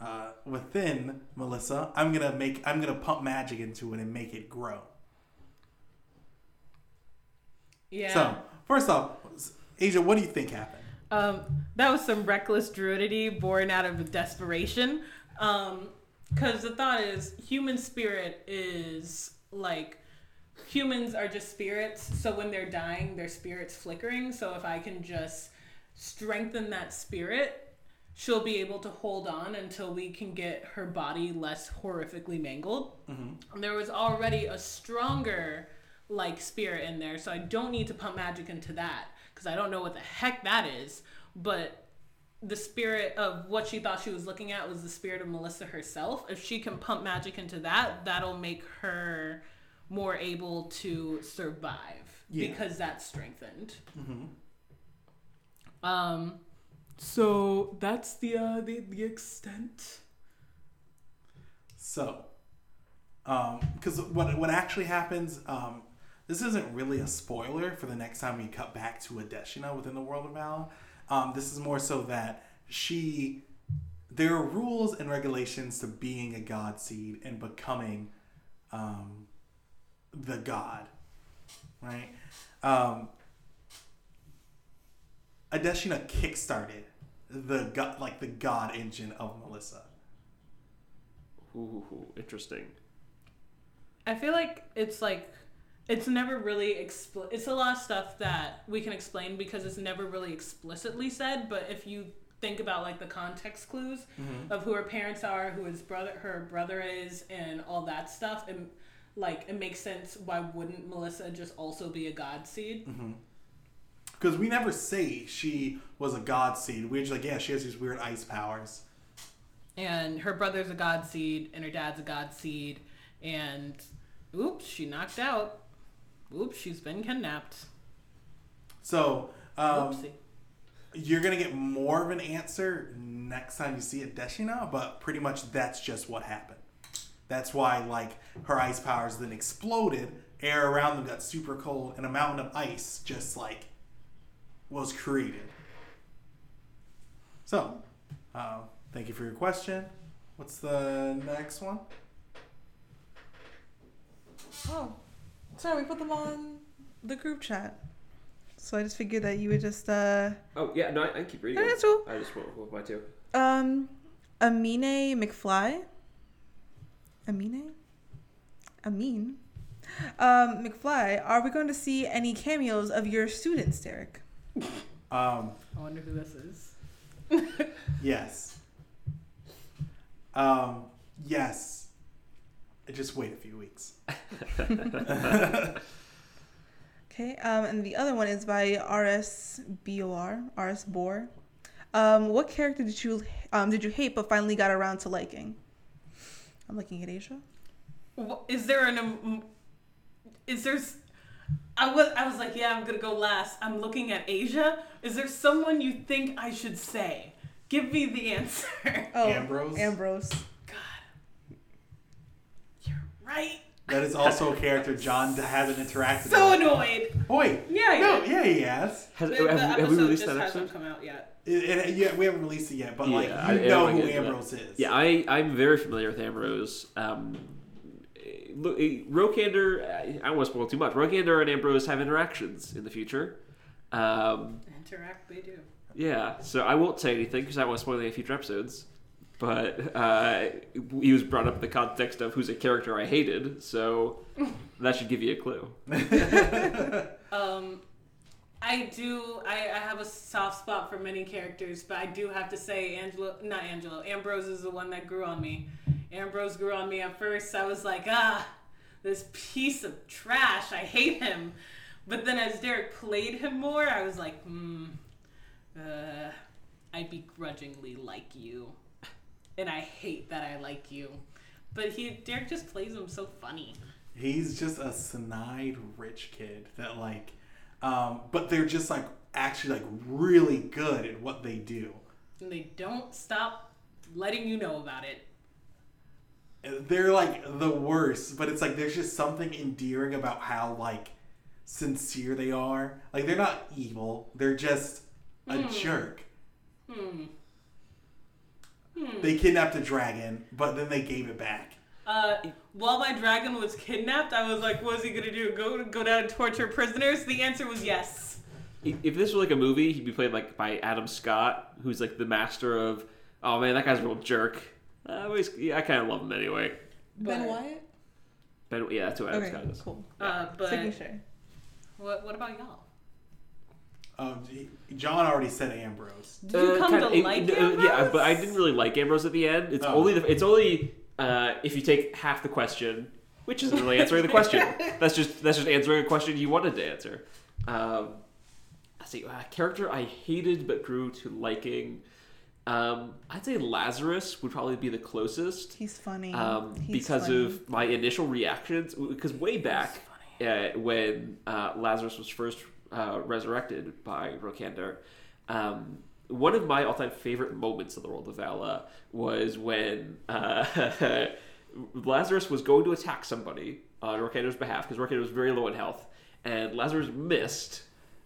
uh, within Melissa. I'm gonna make. I'm gonna pump magic into it and make it grow. Yeah. So first off, Assia, what do you think happened? Um, that was some reckless druidity born out of desperation. Um, because the thought is human spirit is like humans are just spirits. So when they're dying, their spirit's flickering. So if I can just strengthen that spirit, she'll be able to hold on until we can get her body less horrifically mangled. And There was already a stronger like spirit in there, so I don't need to pump magic into that because I don't know what the heck that is. But the spirit of what she thought she was looking at was the spirit of Melissa herself. If she can pump magic into that, that'll make her more able to survive Yeah. because that's strengthened. Um, so that's the uh, the the extent. So, because what what actually happens, um, this isn't really a spoiler for the next time we cut back to Adeshina within the world of Val. Um, this is more so that she, there are rules and regulations to being a god seed and becoming, um, the god, right? Um, Adeshina kickstarted the god, like the god engine of Melissa. Ooh, interesting. I feel like it's like it's never really expl- it's a lot of stuff that we can explain because it's never really explicitly said but if you think about like the context clues mm-hmm. of who her parents are who his brother her brother is and all that stuff and like it makes sense why wouldn't melissa just also be a god seed mm-hmm. Because we never say she was a god seed. We're just like, yeah, she has these weird ice powers. and her brother's a god seed and her dad's a god seed and oops she knocked out oops she's been kidnapped So um, Oopsie. you're gonna get more of an answer next time you see Adeshina, but pretty much that's just what happened. That's why like her ice powers then exploded. Air around them got super cold, and a mountain of ice just like was created. So, uh, thank you for your question. What's the next one? Oh, sorry, we put them on the group chat. So I just figured that you would just uh Oh yeah, no, I, I keep reading. Yeah, that's cool. I just went with my two. um Amine McFly. Amine? Amin. Um, McFly, are we going to see any cameos of your students, Derrick? Um, i wonder who this is yes. Um, yes. Just wait a few weeks. Okay, um, and the other one is by R.S. B.O.R. R.S. Bohr. Um, what character did you um, did you hate but finally got around to liking? I'm looking at Assia. Wha- Is there an um, is there s- I was I was like, yeah, I'm gonna go last. I'm looking at Assia. Is there someone you think I should say? Give me the answer. Oh, Ambrose? Ambrose. God, you're right. That is also a character John hasn't interacted So with. So annoyed. Oh wait. Yeah, No, yeah. yeah, he has. Has, The, have, the have we released just that hasn't episode? come out yet. It, it, yeah, we haven't released it yet, but like Yeah, I- you I know don't who get into that. Ambrose is. Yeah, I I'm very familiar with Ambrose. Um, eh, look, Rokander. I I don't want to spoil too much. Rokander and Ambrose have interactions in the future. Um, Interact, they do. yeah, so I won't say anything because I don't want to spoil any future episodes. But uh, he was brought up in the context of who's a character I hated, so that should give you a clue. Um, I do. I, I have a soft spot for many characters, but I do have to say, Angelo, not Angelo, Ambrose is the one that grew on me. Ambrose grew on me at first. I was like, ah, this piece of trash. I hate him. But then as Derrick played him more, I was like, hmm, uh, I begrudgingly like you. And I hate that I like you. But he Derrick just plays him so funny. He's just a snide rich kid that like, um, but they're just like actually like really good at what they do. And they don't stop letting you know about it. They're like the worst, but it's like there's just something endearing about how like sincere they are. Like they're not evil. They're just a Hmm. jerk. Hmm. Hmm. They kidnapped a dragon, but then they gave it back. Uh, while my dragon was kidnapped, I was like, what is he gonna do? Go go down and torture prisoners? The answer was yes. If if this were like a movie, he'd be played like by Adam Scott, who's like the master of. Oh man, that guy's a real jerk. Uh, but he's- yeah, I kind of love him anyway. Ben But- Wyatt. Ben, yeah, that's who Adam Okay, Scott is. cool. Uh, Just but sure. what what about y'all? Um, John already said Ambrose. Did you Uh, come kinda- to it- like uh, Ambrose? Yeah, but I didn't really like Ambrose at the end. It's Oh. only the, it's only uh, if you take half the question, which isn't really answering the question. That's just that's just answering a question you wanted to answer. Um, let's see, uh, character I hated but grew to liking. Um, I'd say Lazarus would probably be the closest. He's funny. um, He's because funny. of my initial reactions. Because way back uh, when uh, Lazarus was first uh, resurrected by Rokander, um, one of my all-time favorite moments in the world of Vala was when uh, Lazarus was going to attack somebody on Rokander's behalf because Rokander was very low in health, and Lazarus missed.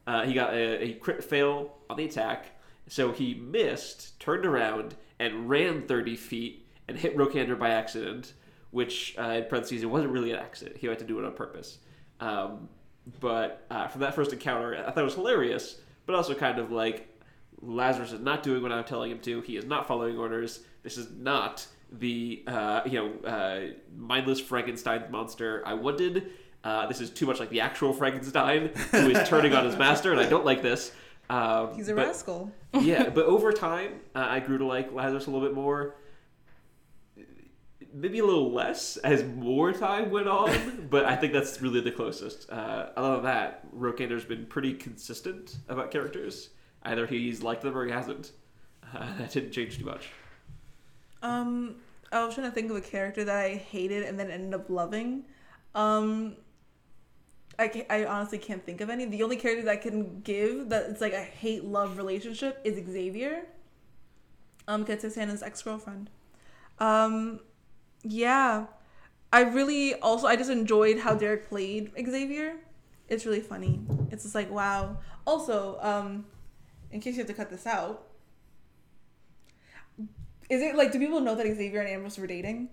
Uh, he got a, a crit fail on the attack, so he missed, turned around, and ran 30 feet and hit Rokander by accident, which, uh, in parentheses, it wasn't really an accident. He had to do it on purpose. Um, but uh, from that first encounter, I thought it was hilarious, but also kind of like Lazarus is not doing what I'm telling him to. He is not following orders. This is not the uh, you know uh, mindless Frankenstein monster I wanted. Uh, this is too much like the actual Frankenstein who is turning on his master, and I don't like this. Um, He's a but- rascal. yeah, but over time, uh, I grew to like Lazarus a little bit more. Maybe a little less as more time went on, but I think that's really the closest. Uh, other than that, Rokander's been pretty consistent about characters. Either he's liked them or he hasn't. Uh, that didn't change too much. Um, I was trying to think of a character that I hated and then ended up loving. Um, I, I honestly can't think of any. The only character that I can give that it's like a hate love relationship is Xavier. Um, because it's Hannah's ex girlfriend. Um, yeah, I really also I just enjoyed how Derrick played Xavier. It's really funny. It's just like wow. Also, um, in case you have to cut this out, is it like do people know that Xavier and Ambrose were dating?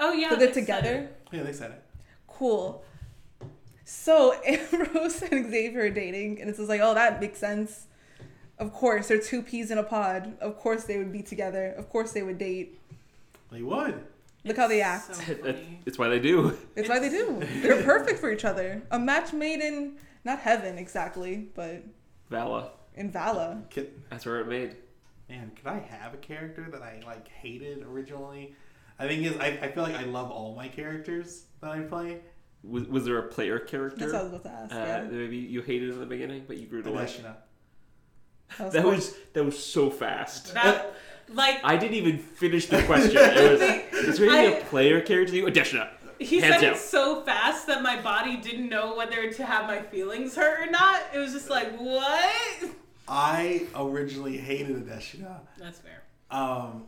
Oh yeah, that they're they together? it. Yeah, they said it. Cool. So Ambrose and Xavier are dating, and it's just like, oh, that makes sense. Of course, they're two peas in a pod. Of course, they would be together. Of course, they would date. They would. Look how they act. So. It's why they do. It's why they do. They're perfect for each other. A match made in not heaven exactly, but Vala. in Vala. Could, That's where it made. man, could I have a character that I like hated originally? I think is I, I feel like I love all my characters that I play. Was, was there a player character That's what I was about to ask. uh, yeah. that maybe you hated in the beginning, but you grew to like? That That was that was so fast. That like I didn't even finish the question. It was, is there any I- a player character you Adeshina? he Hands said down. it so fast that my body didn't know whether to have my feelings hurt or not. It was just like what? I originally hated Adeshina That's fair. um,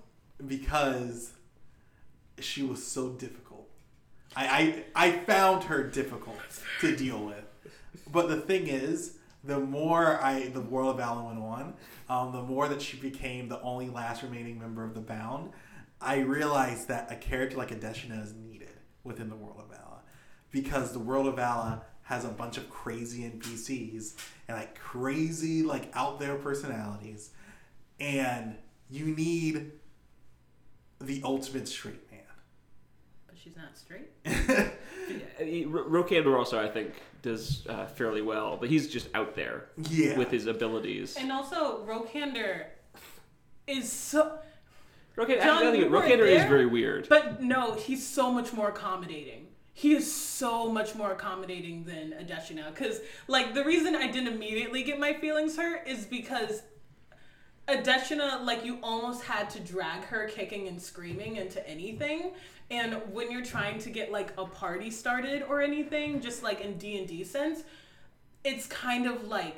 because she was so difficult. I, I I found her difficult to deal with. But the thing is, the more I the World of Vala went on, um, the more that she became the only last remaining member of the Bound, I realized that a character like Adeshina is needed within the World of Vala. Because the World of Vala has a bunch of crazy NPCs and like crazy, like out there personalities. And you need the ultimate straight man. But she's not straight. I mean, also, I think, does uh, fairly well, but he's just out there yeah. with his abilities. And also, Rokander is so. Rokander, John, I think you weren't Rokander is very weird. But no, he's so much more accommodating. he is so much more accommodating than Adeshina. Because, like, the reason I didn't immediately get my feelings hurt is because Adeshina, like, you almost had to drag her kicking and screaming into anything. And when you're trying to get, like, a party started or anything, just like in D&D sense, it's kind of like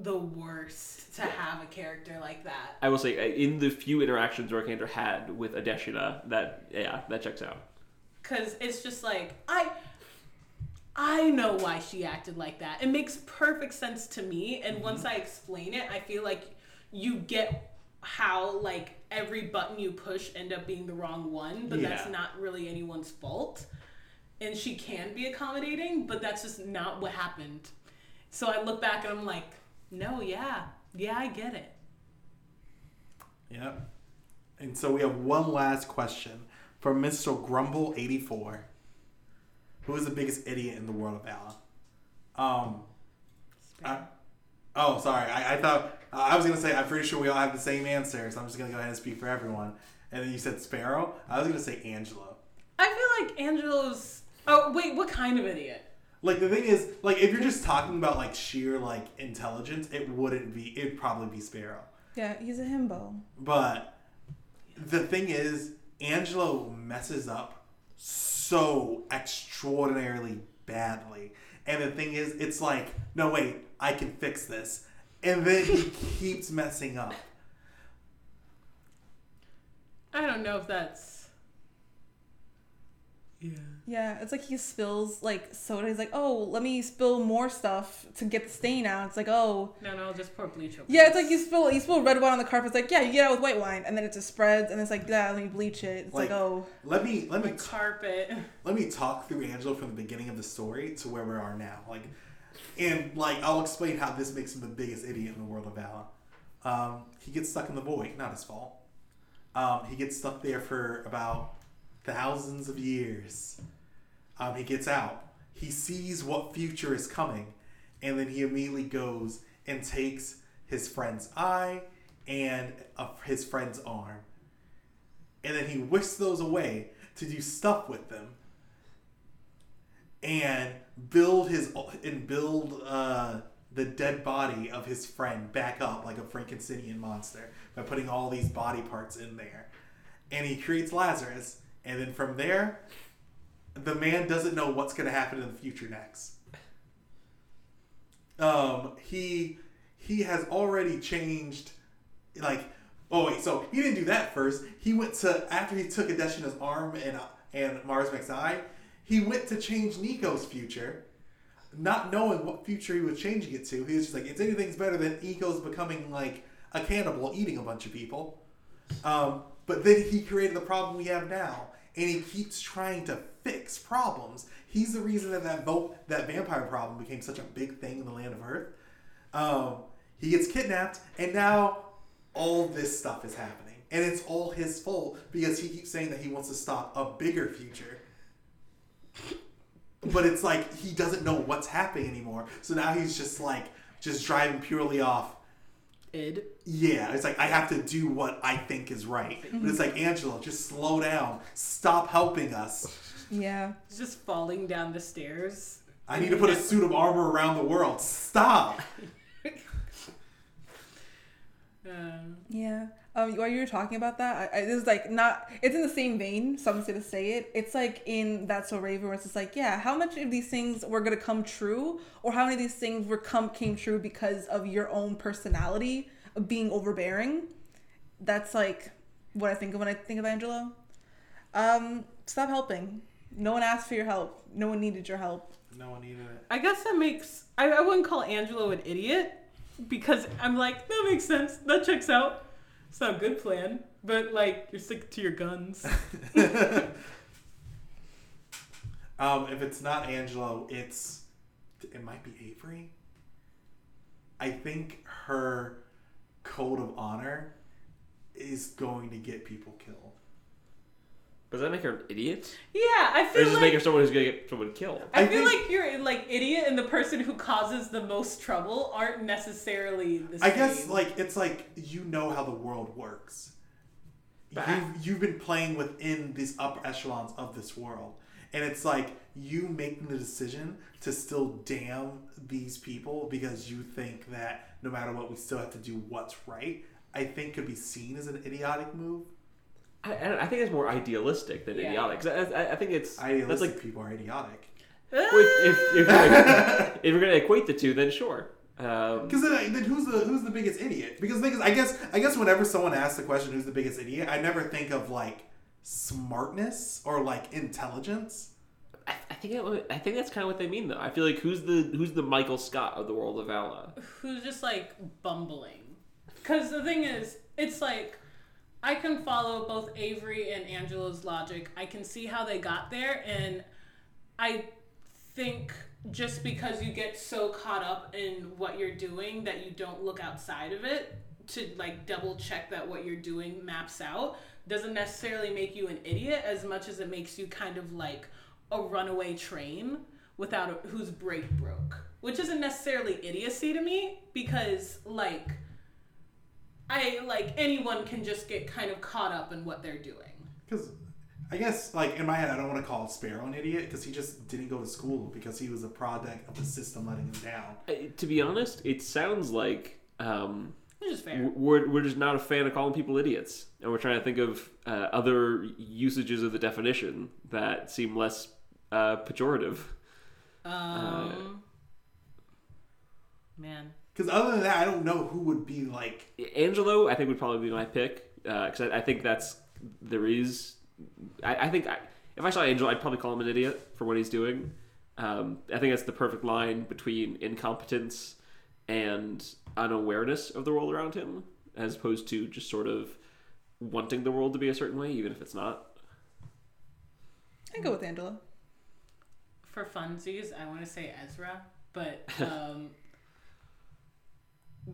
the worst to have a character like that. I will say, uh, in the few interactions Rokander had with Adeshina, that yeah, that checks out. Cause it's just like I I know why she acted like that. It makes perfect sense to me. And once I explain it, I feel like you get how like every button you push end up being the wrong one, but that's not really anyone's fault. And she can be accommodating, but that's just not what happened. So I look back and I'm like, no, yeah, yeah, I get it. Yep. And so we have one last question from Mr. Grumble84. Who is the biggest idiot in the world of Vala? Um, I, oh, sorry. I, I thought, I was going to say, I'm pretty sure we all have the same answer, so I'm just going to go ahead and speak for everyone. And then you said Sparrow. I was going to say Angelo. I feel like Angelo's. Oh wait, what kind of idiot? Like, the thing is, like, if you're just talking about, like, sheer, like, intelligence, it wouldn't be, it'd probably be Sparrow. Yeah, he's a himbo. But the thing is, Angelo messes up so extraordinarily badly. And the thing is, it's like, no, wait, I can fix this. And then he keeps messing up. I don't know if that's. Yeah. Yeah, it's like he spills like soda. He's like, oh, let me spill more stuff to get the stain out. It's like, oh, No, no, I'll just pour bleach over. It. Yeah. It's like you spill you spill red wine on the carpet. It's like, yeah, you get out with white wine, and then it just spreads, and it's like, yeah, let me bleach it. It's like, Like- oh, Let me let me the carpet. let me talk through Angelo from the beginning of the story to where we are now. Like, and like I'll explain how this makes him the biggest idiot in the world of Vala. Um, he gets stuck in the void, not his fault. Um, he gets stuck there for about thousands of years. Um, he gets out. He sees what future is coming, and then he immediately goes and takes his friend's eye and uh, his friend's arm, and then he whisks those away to do stuff with them and build his and build uh, the dead body of his friend back up like a Frankensteinian monster by putting all these body parts in there, and he creates Lazarus, and then from there, the man doesn't know what's going to happen in the future next. Um, he he has already changed, like oh wait, so he didn't do that first. He went to after he took Adeshina's arm and and Mars Mac's eye, he went to change Nico's future, not knowing what future he was changing it to. He was just like, it's anything's better than Nico's becoming like a cannibal, eating a bunch of people. Um, but then he created the problem we have now, and he keeps trying to fix problems. He's the reason that that that vampire problem became such a big thing in the land of Earth. Um, he gets kidnapped, and now all this stuff is happening, and it's all his fault because he keeps saying that he wants to stop a bigger future. But it's like he doesn't know what's happening anymore, so now he's just like just driving purely off Id. yeah, it's like I have to do what I think is right. But it's like Angela, just slow down. Stop helping us. yeah. Just falling down the stairs. I need to put a suit of armor around the world. Stop. Um, Yeah. Um, while you were talking about that, I, I, this is like not. It's in the same vein, so I'm just gonna say it. It's like in That's So Raven, where it's just like, yeah, how much of these things were gonna come true, or how many of these things were come came true because of your own personality of being overbearing. That's like what I think of when I think of Angelo. Um, stop helping. No one asked for your help. No one needed your help. No one needed it. I guess that makes. I, I wouldn't call Angelo an idiot because I'm like, that makes sense. That checks out. It's not a good plan, but like, you're sticking to your guns. um, if it's not Angelo, it's it might be Avery. I think her code of honor is going to get people killed. Does that make her an idiot? Yeah, I Or does feel this like. make her someone who's gonna get someone killed? I, I feel think- like you're like idiot and the person who causes the most trouble aren't necessarily the I guess like it's like you know how the world works. You've, you've been playing within these upper echelons of this world, and it's like you making the decision to still damn these people because you think that no matter what, we still have to do what's right. I think could be seen as an idiotic move. I, I I think it's more idealistic than Yeah. idiotic. 'Cause I, I, I think it's Idealistic that's like people are idiotic. if, if, if, you're gonna, if you're gonna equate the two, then sure. Um, Because then, then who's the who's the biggest idiot? Because the thing is, I guess I guess whenever someone asks the question, "Who's the biggest idiot?" I never think of like smartness or like intelligence. I, I think it, I think that's kind of what they mean, though. I feel like who's the who's the Michael Scott of the world of Vala? who's just like bumbling. Because the thing is, it's like I can follow both Avery and Angelo's logic. I can see how they got there, and I think just because you get so caught up in what you're doing that you don't look outside of it to like double check that what you're doing maps out doesn't necessarily make you an idiot as much as it makes you kind of like a runaway train without a, whose brake broke which isn't necessarily idiocy to me because like i like anyone can just get kind of caught up in what they're doing Because I guess like in my head, I don't want to call Sparrow an idiot because he just didn't go to school because he was a product of the system letting him down. I, to be honest, it sounds like um, which fair we're, we're just not a fan of calling people idiots, and we're trying to think of uh, other usages of the definition that seem less uh, pejorative. um man Because other than that, I don't know who would be like. Angelo, I think would probably be my pick because I, I think that's there is. I, I think I, if I saw Angelo, I'd probably call him an idiot for what he's doing. Um, I think that's the perfect line between incompetence and unawareness of the world around him, as opposed to just sort of wanting the world to be a certain way, even if it's not. I go with Angelo. for funsies i want to say ezra but um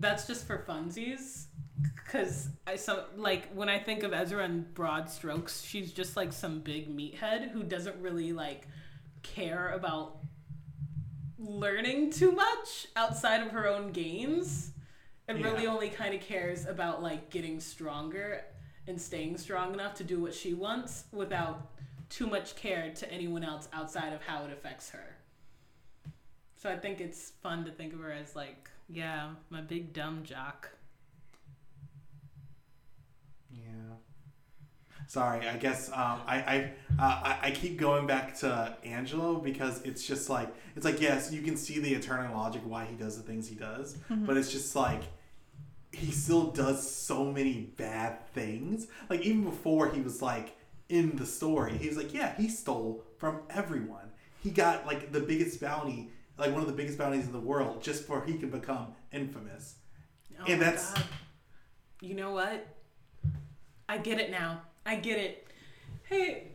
that's just for funsies because i so like when i think of ezra in broad strokes she's just like some big meathead who doesn't really like care about learning too much outside of her own gains and really only kind of cares about like getting stronger and staying strong enough to do what she wants without too much care to anyone else outside of how it affects her. So I think it's fun to think of her as like, yeah, my big dumb jock. Yeah. Sorry, I guess um, I I, uh, I I keep going back to Angelo because it's just like it's like yes, you can see the eternal logic why he does the things he does, but it's just like he still does so many bad things. Like even before he was like in the story, he was like, yeah, he stole from everyone. He got like the biggest bounty, like one of the biggest bounties in the world, just for he can become infamous. Oh And that's- God. You know what? I get it now. I get it. Hey,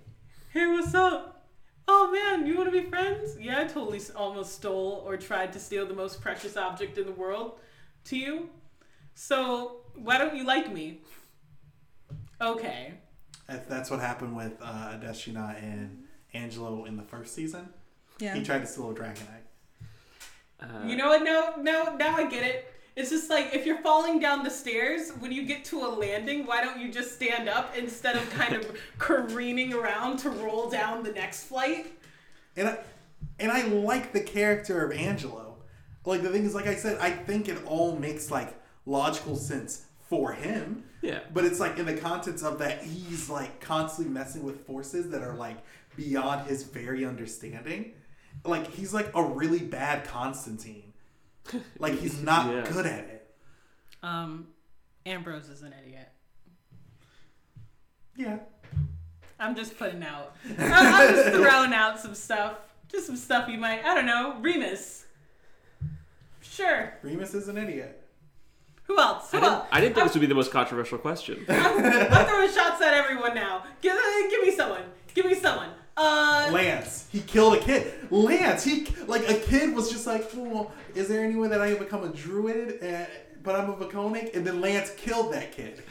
hey, what's up? Oh man, you want to be friends? Yeah, I totally almost stole or tried to steal the most precious object in the world to you. So why don't you like me? Okay. That- That's what happened with uh, Adeshina and Angelo in the first season. Yeah. He tried to steal a dragon egg. Uh, You know what? No, no, now I get it. It's just like if you're falling down the stairs, when you get to a landing, why don't you just stand up instead of kind of careening around to roll down the next flight? And I, and I like the character of Angelo. Like the thing is, like I said, I think it all makes like logical sense for him. Yeah. But it's like in the context of that he's like constantly messing with forces that are like beyond his very understanding. Like he's like a really bad Constantine. Like he's not Yeah. good at it. Um, Ambrose is an idiot. Yeah. I'm just putting out. I'm I'm just throwing out some stuff. Just some stuff you might. I don't know. Remus. Sure. Remus is an idiot. Who else? I Who didn't, else? I didn't think this would be the most controversial question. I'm throwing shots at everyone now. Give, give me someone. Give me someone. Uh, Lance, he killed a kid. Lance, he like a kid was just like, oh, is there any way that I can become a druid? Uh, but I'm a Vaconic, and then Lance killed that kid.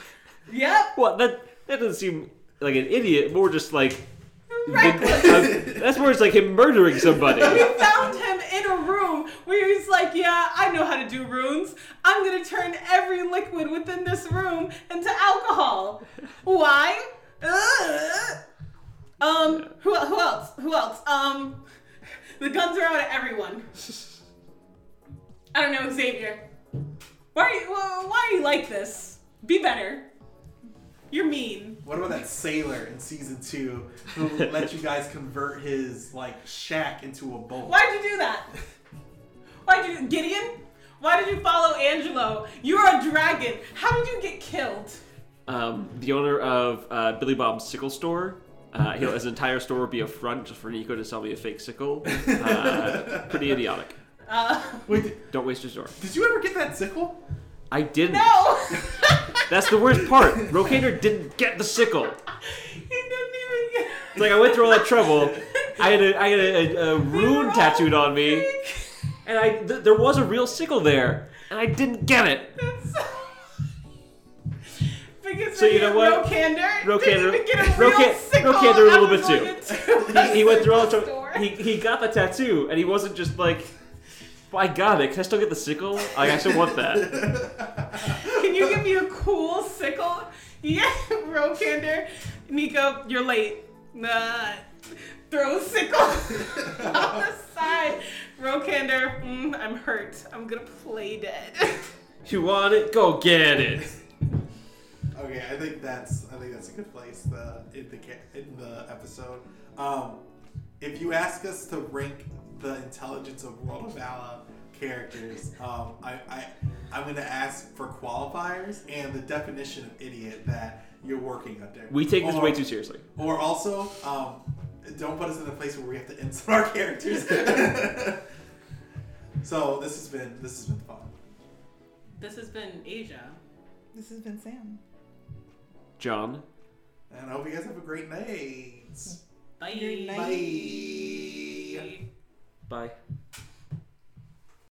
yep. Well, that that doesn't seem like an idiot. More just like Reckless. uh, that's more just like him murdering somebody. we found him in a room where he's like, "Yeah, I know how to do runes. I'm gonna turn every liquid within this room into alcohol. Why? Ugh. Um, who who else? Who else? Um, The guns are out at everyone. I don't know, Xavier. Why are you, why are you like this? Be better. You're mean. What about that sailor in season two who let you guys convert his like shack into a boat? Why'd you do that? Why'd you Gideon? Why did you follow Angelo? You're a dragon. How did you get killed? Um, the owner of uh, Billy Bob's sickle store. Uh, he'll, his entire store will be a front just for Nico to sell me a fake sickle. Uh, pretty idiotic. Uh, Wait, did, Don't waste your store. did you ever get that sickle? I didn't. no. That's the worst part. Rokander didn't get the sickle. he didn't even get. It's like I went through all that trouble. I had a, I had a, a, a rune tattooed on me, and I th- there was a real sickle there, and I didn't get it. Because So you know what? Rokander, Rokander- didn't a real Roka- sickle Rokander a little bit too. one He, he went through all the store. trouble. He, he got the tattoo, and he wasn't just like, I got it. Can I still get the sickle? I still want that. Can you give me a cool sickle? Yeah, Rokander. Nico, you're late. Nah. Throw a sickle on the side. Rokander, mm, I'm hurt. I'm gonna play dead. You want it? Go get it. Okay, I think that's I think that's a good place uh, in the ca- in the episode. Um, if you ask us to rank the intelligence of World of Vala characters, um, I, I I'm going to ask for qualifiers and the definition of idiot that you're working under. We take this Or- way too seriously. Or also, um, don't put us in a place where we have to insult our characters. so this has been this has been fun. This has been Assia. This has been Sam. John. And I hope you guys have a great night. Bye. Good night. Bye. Bye.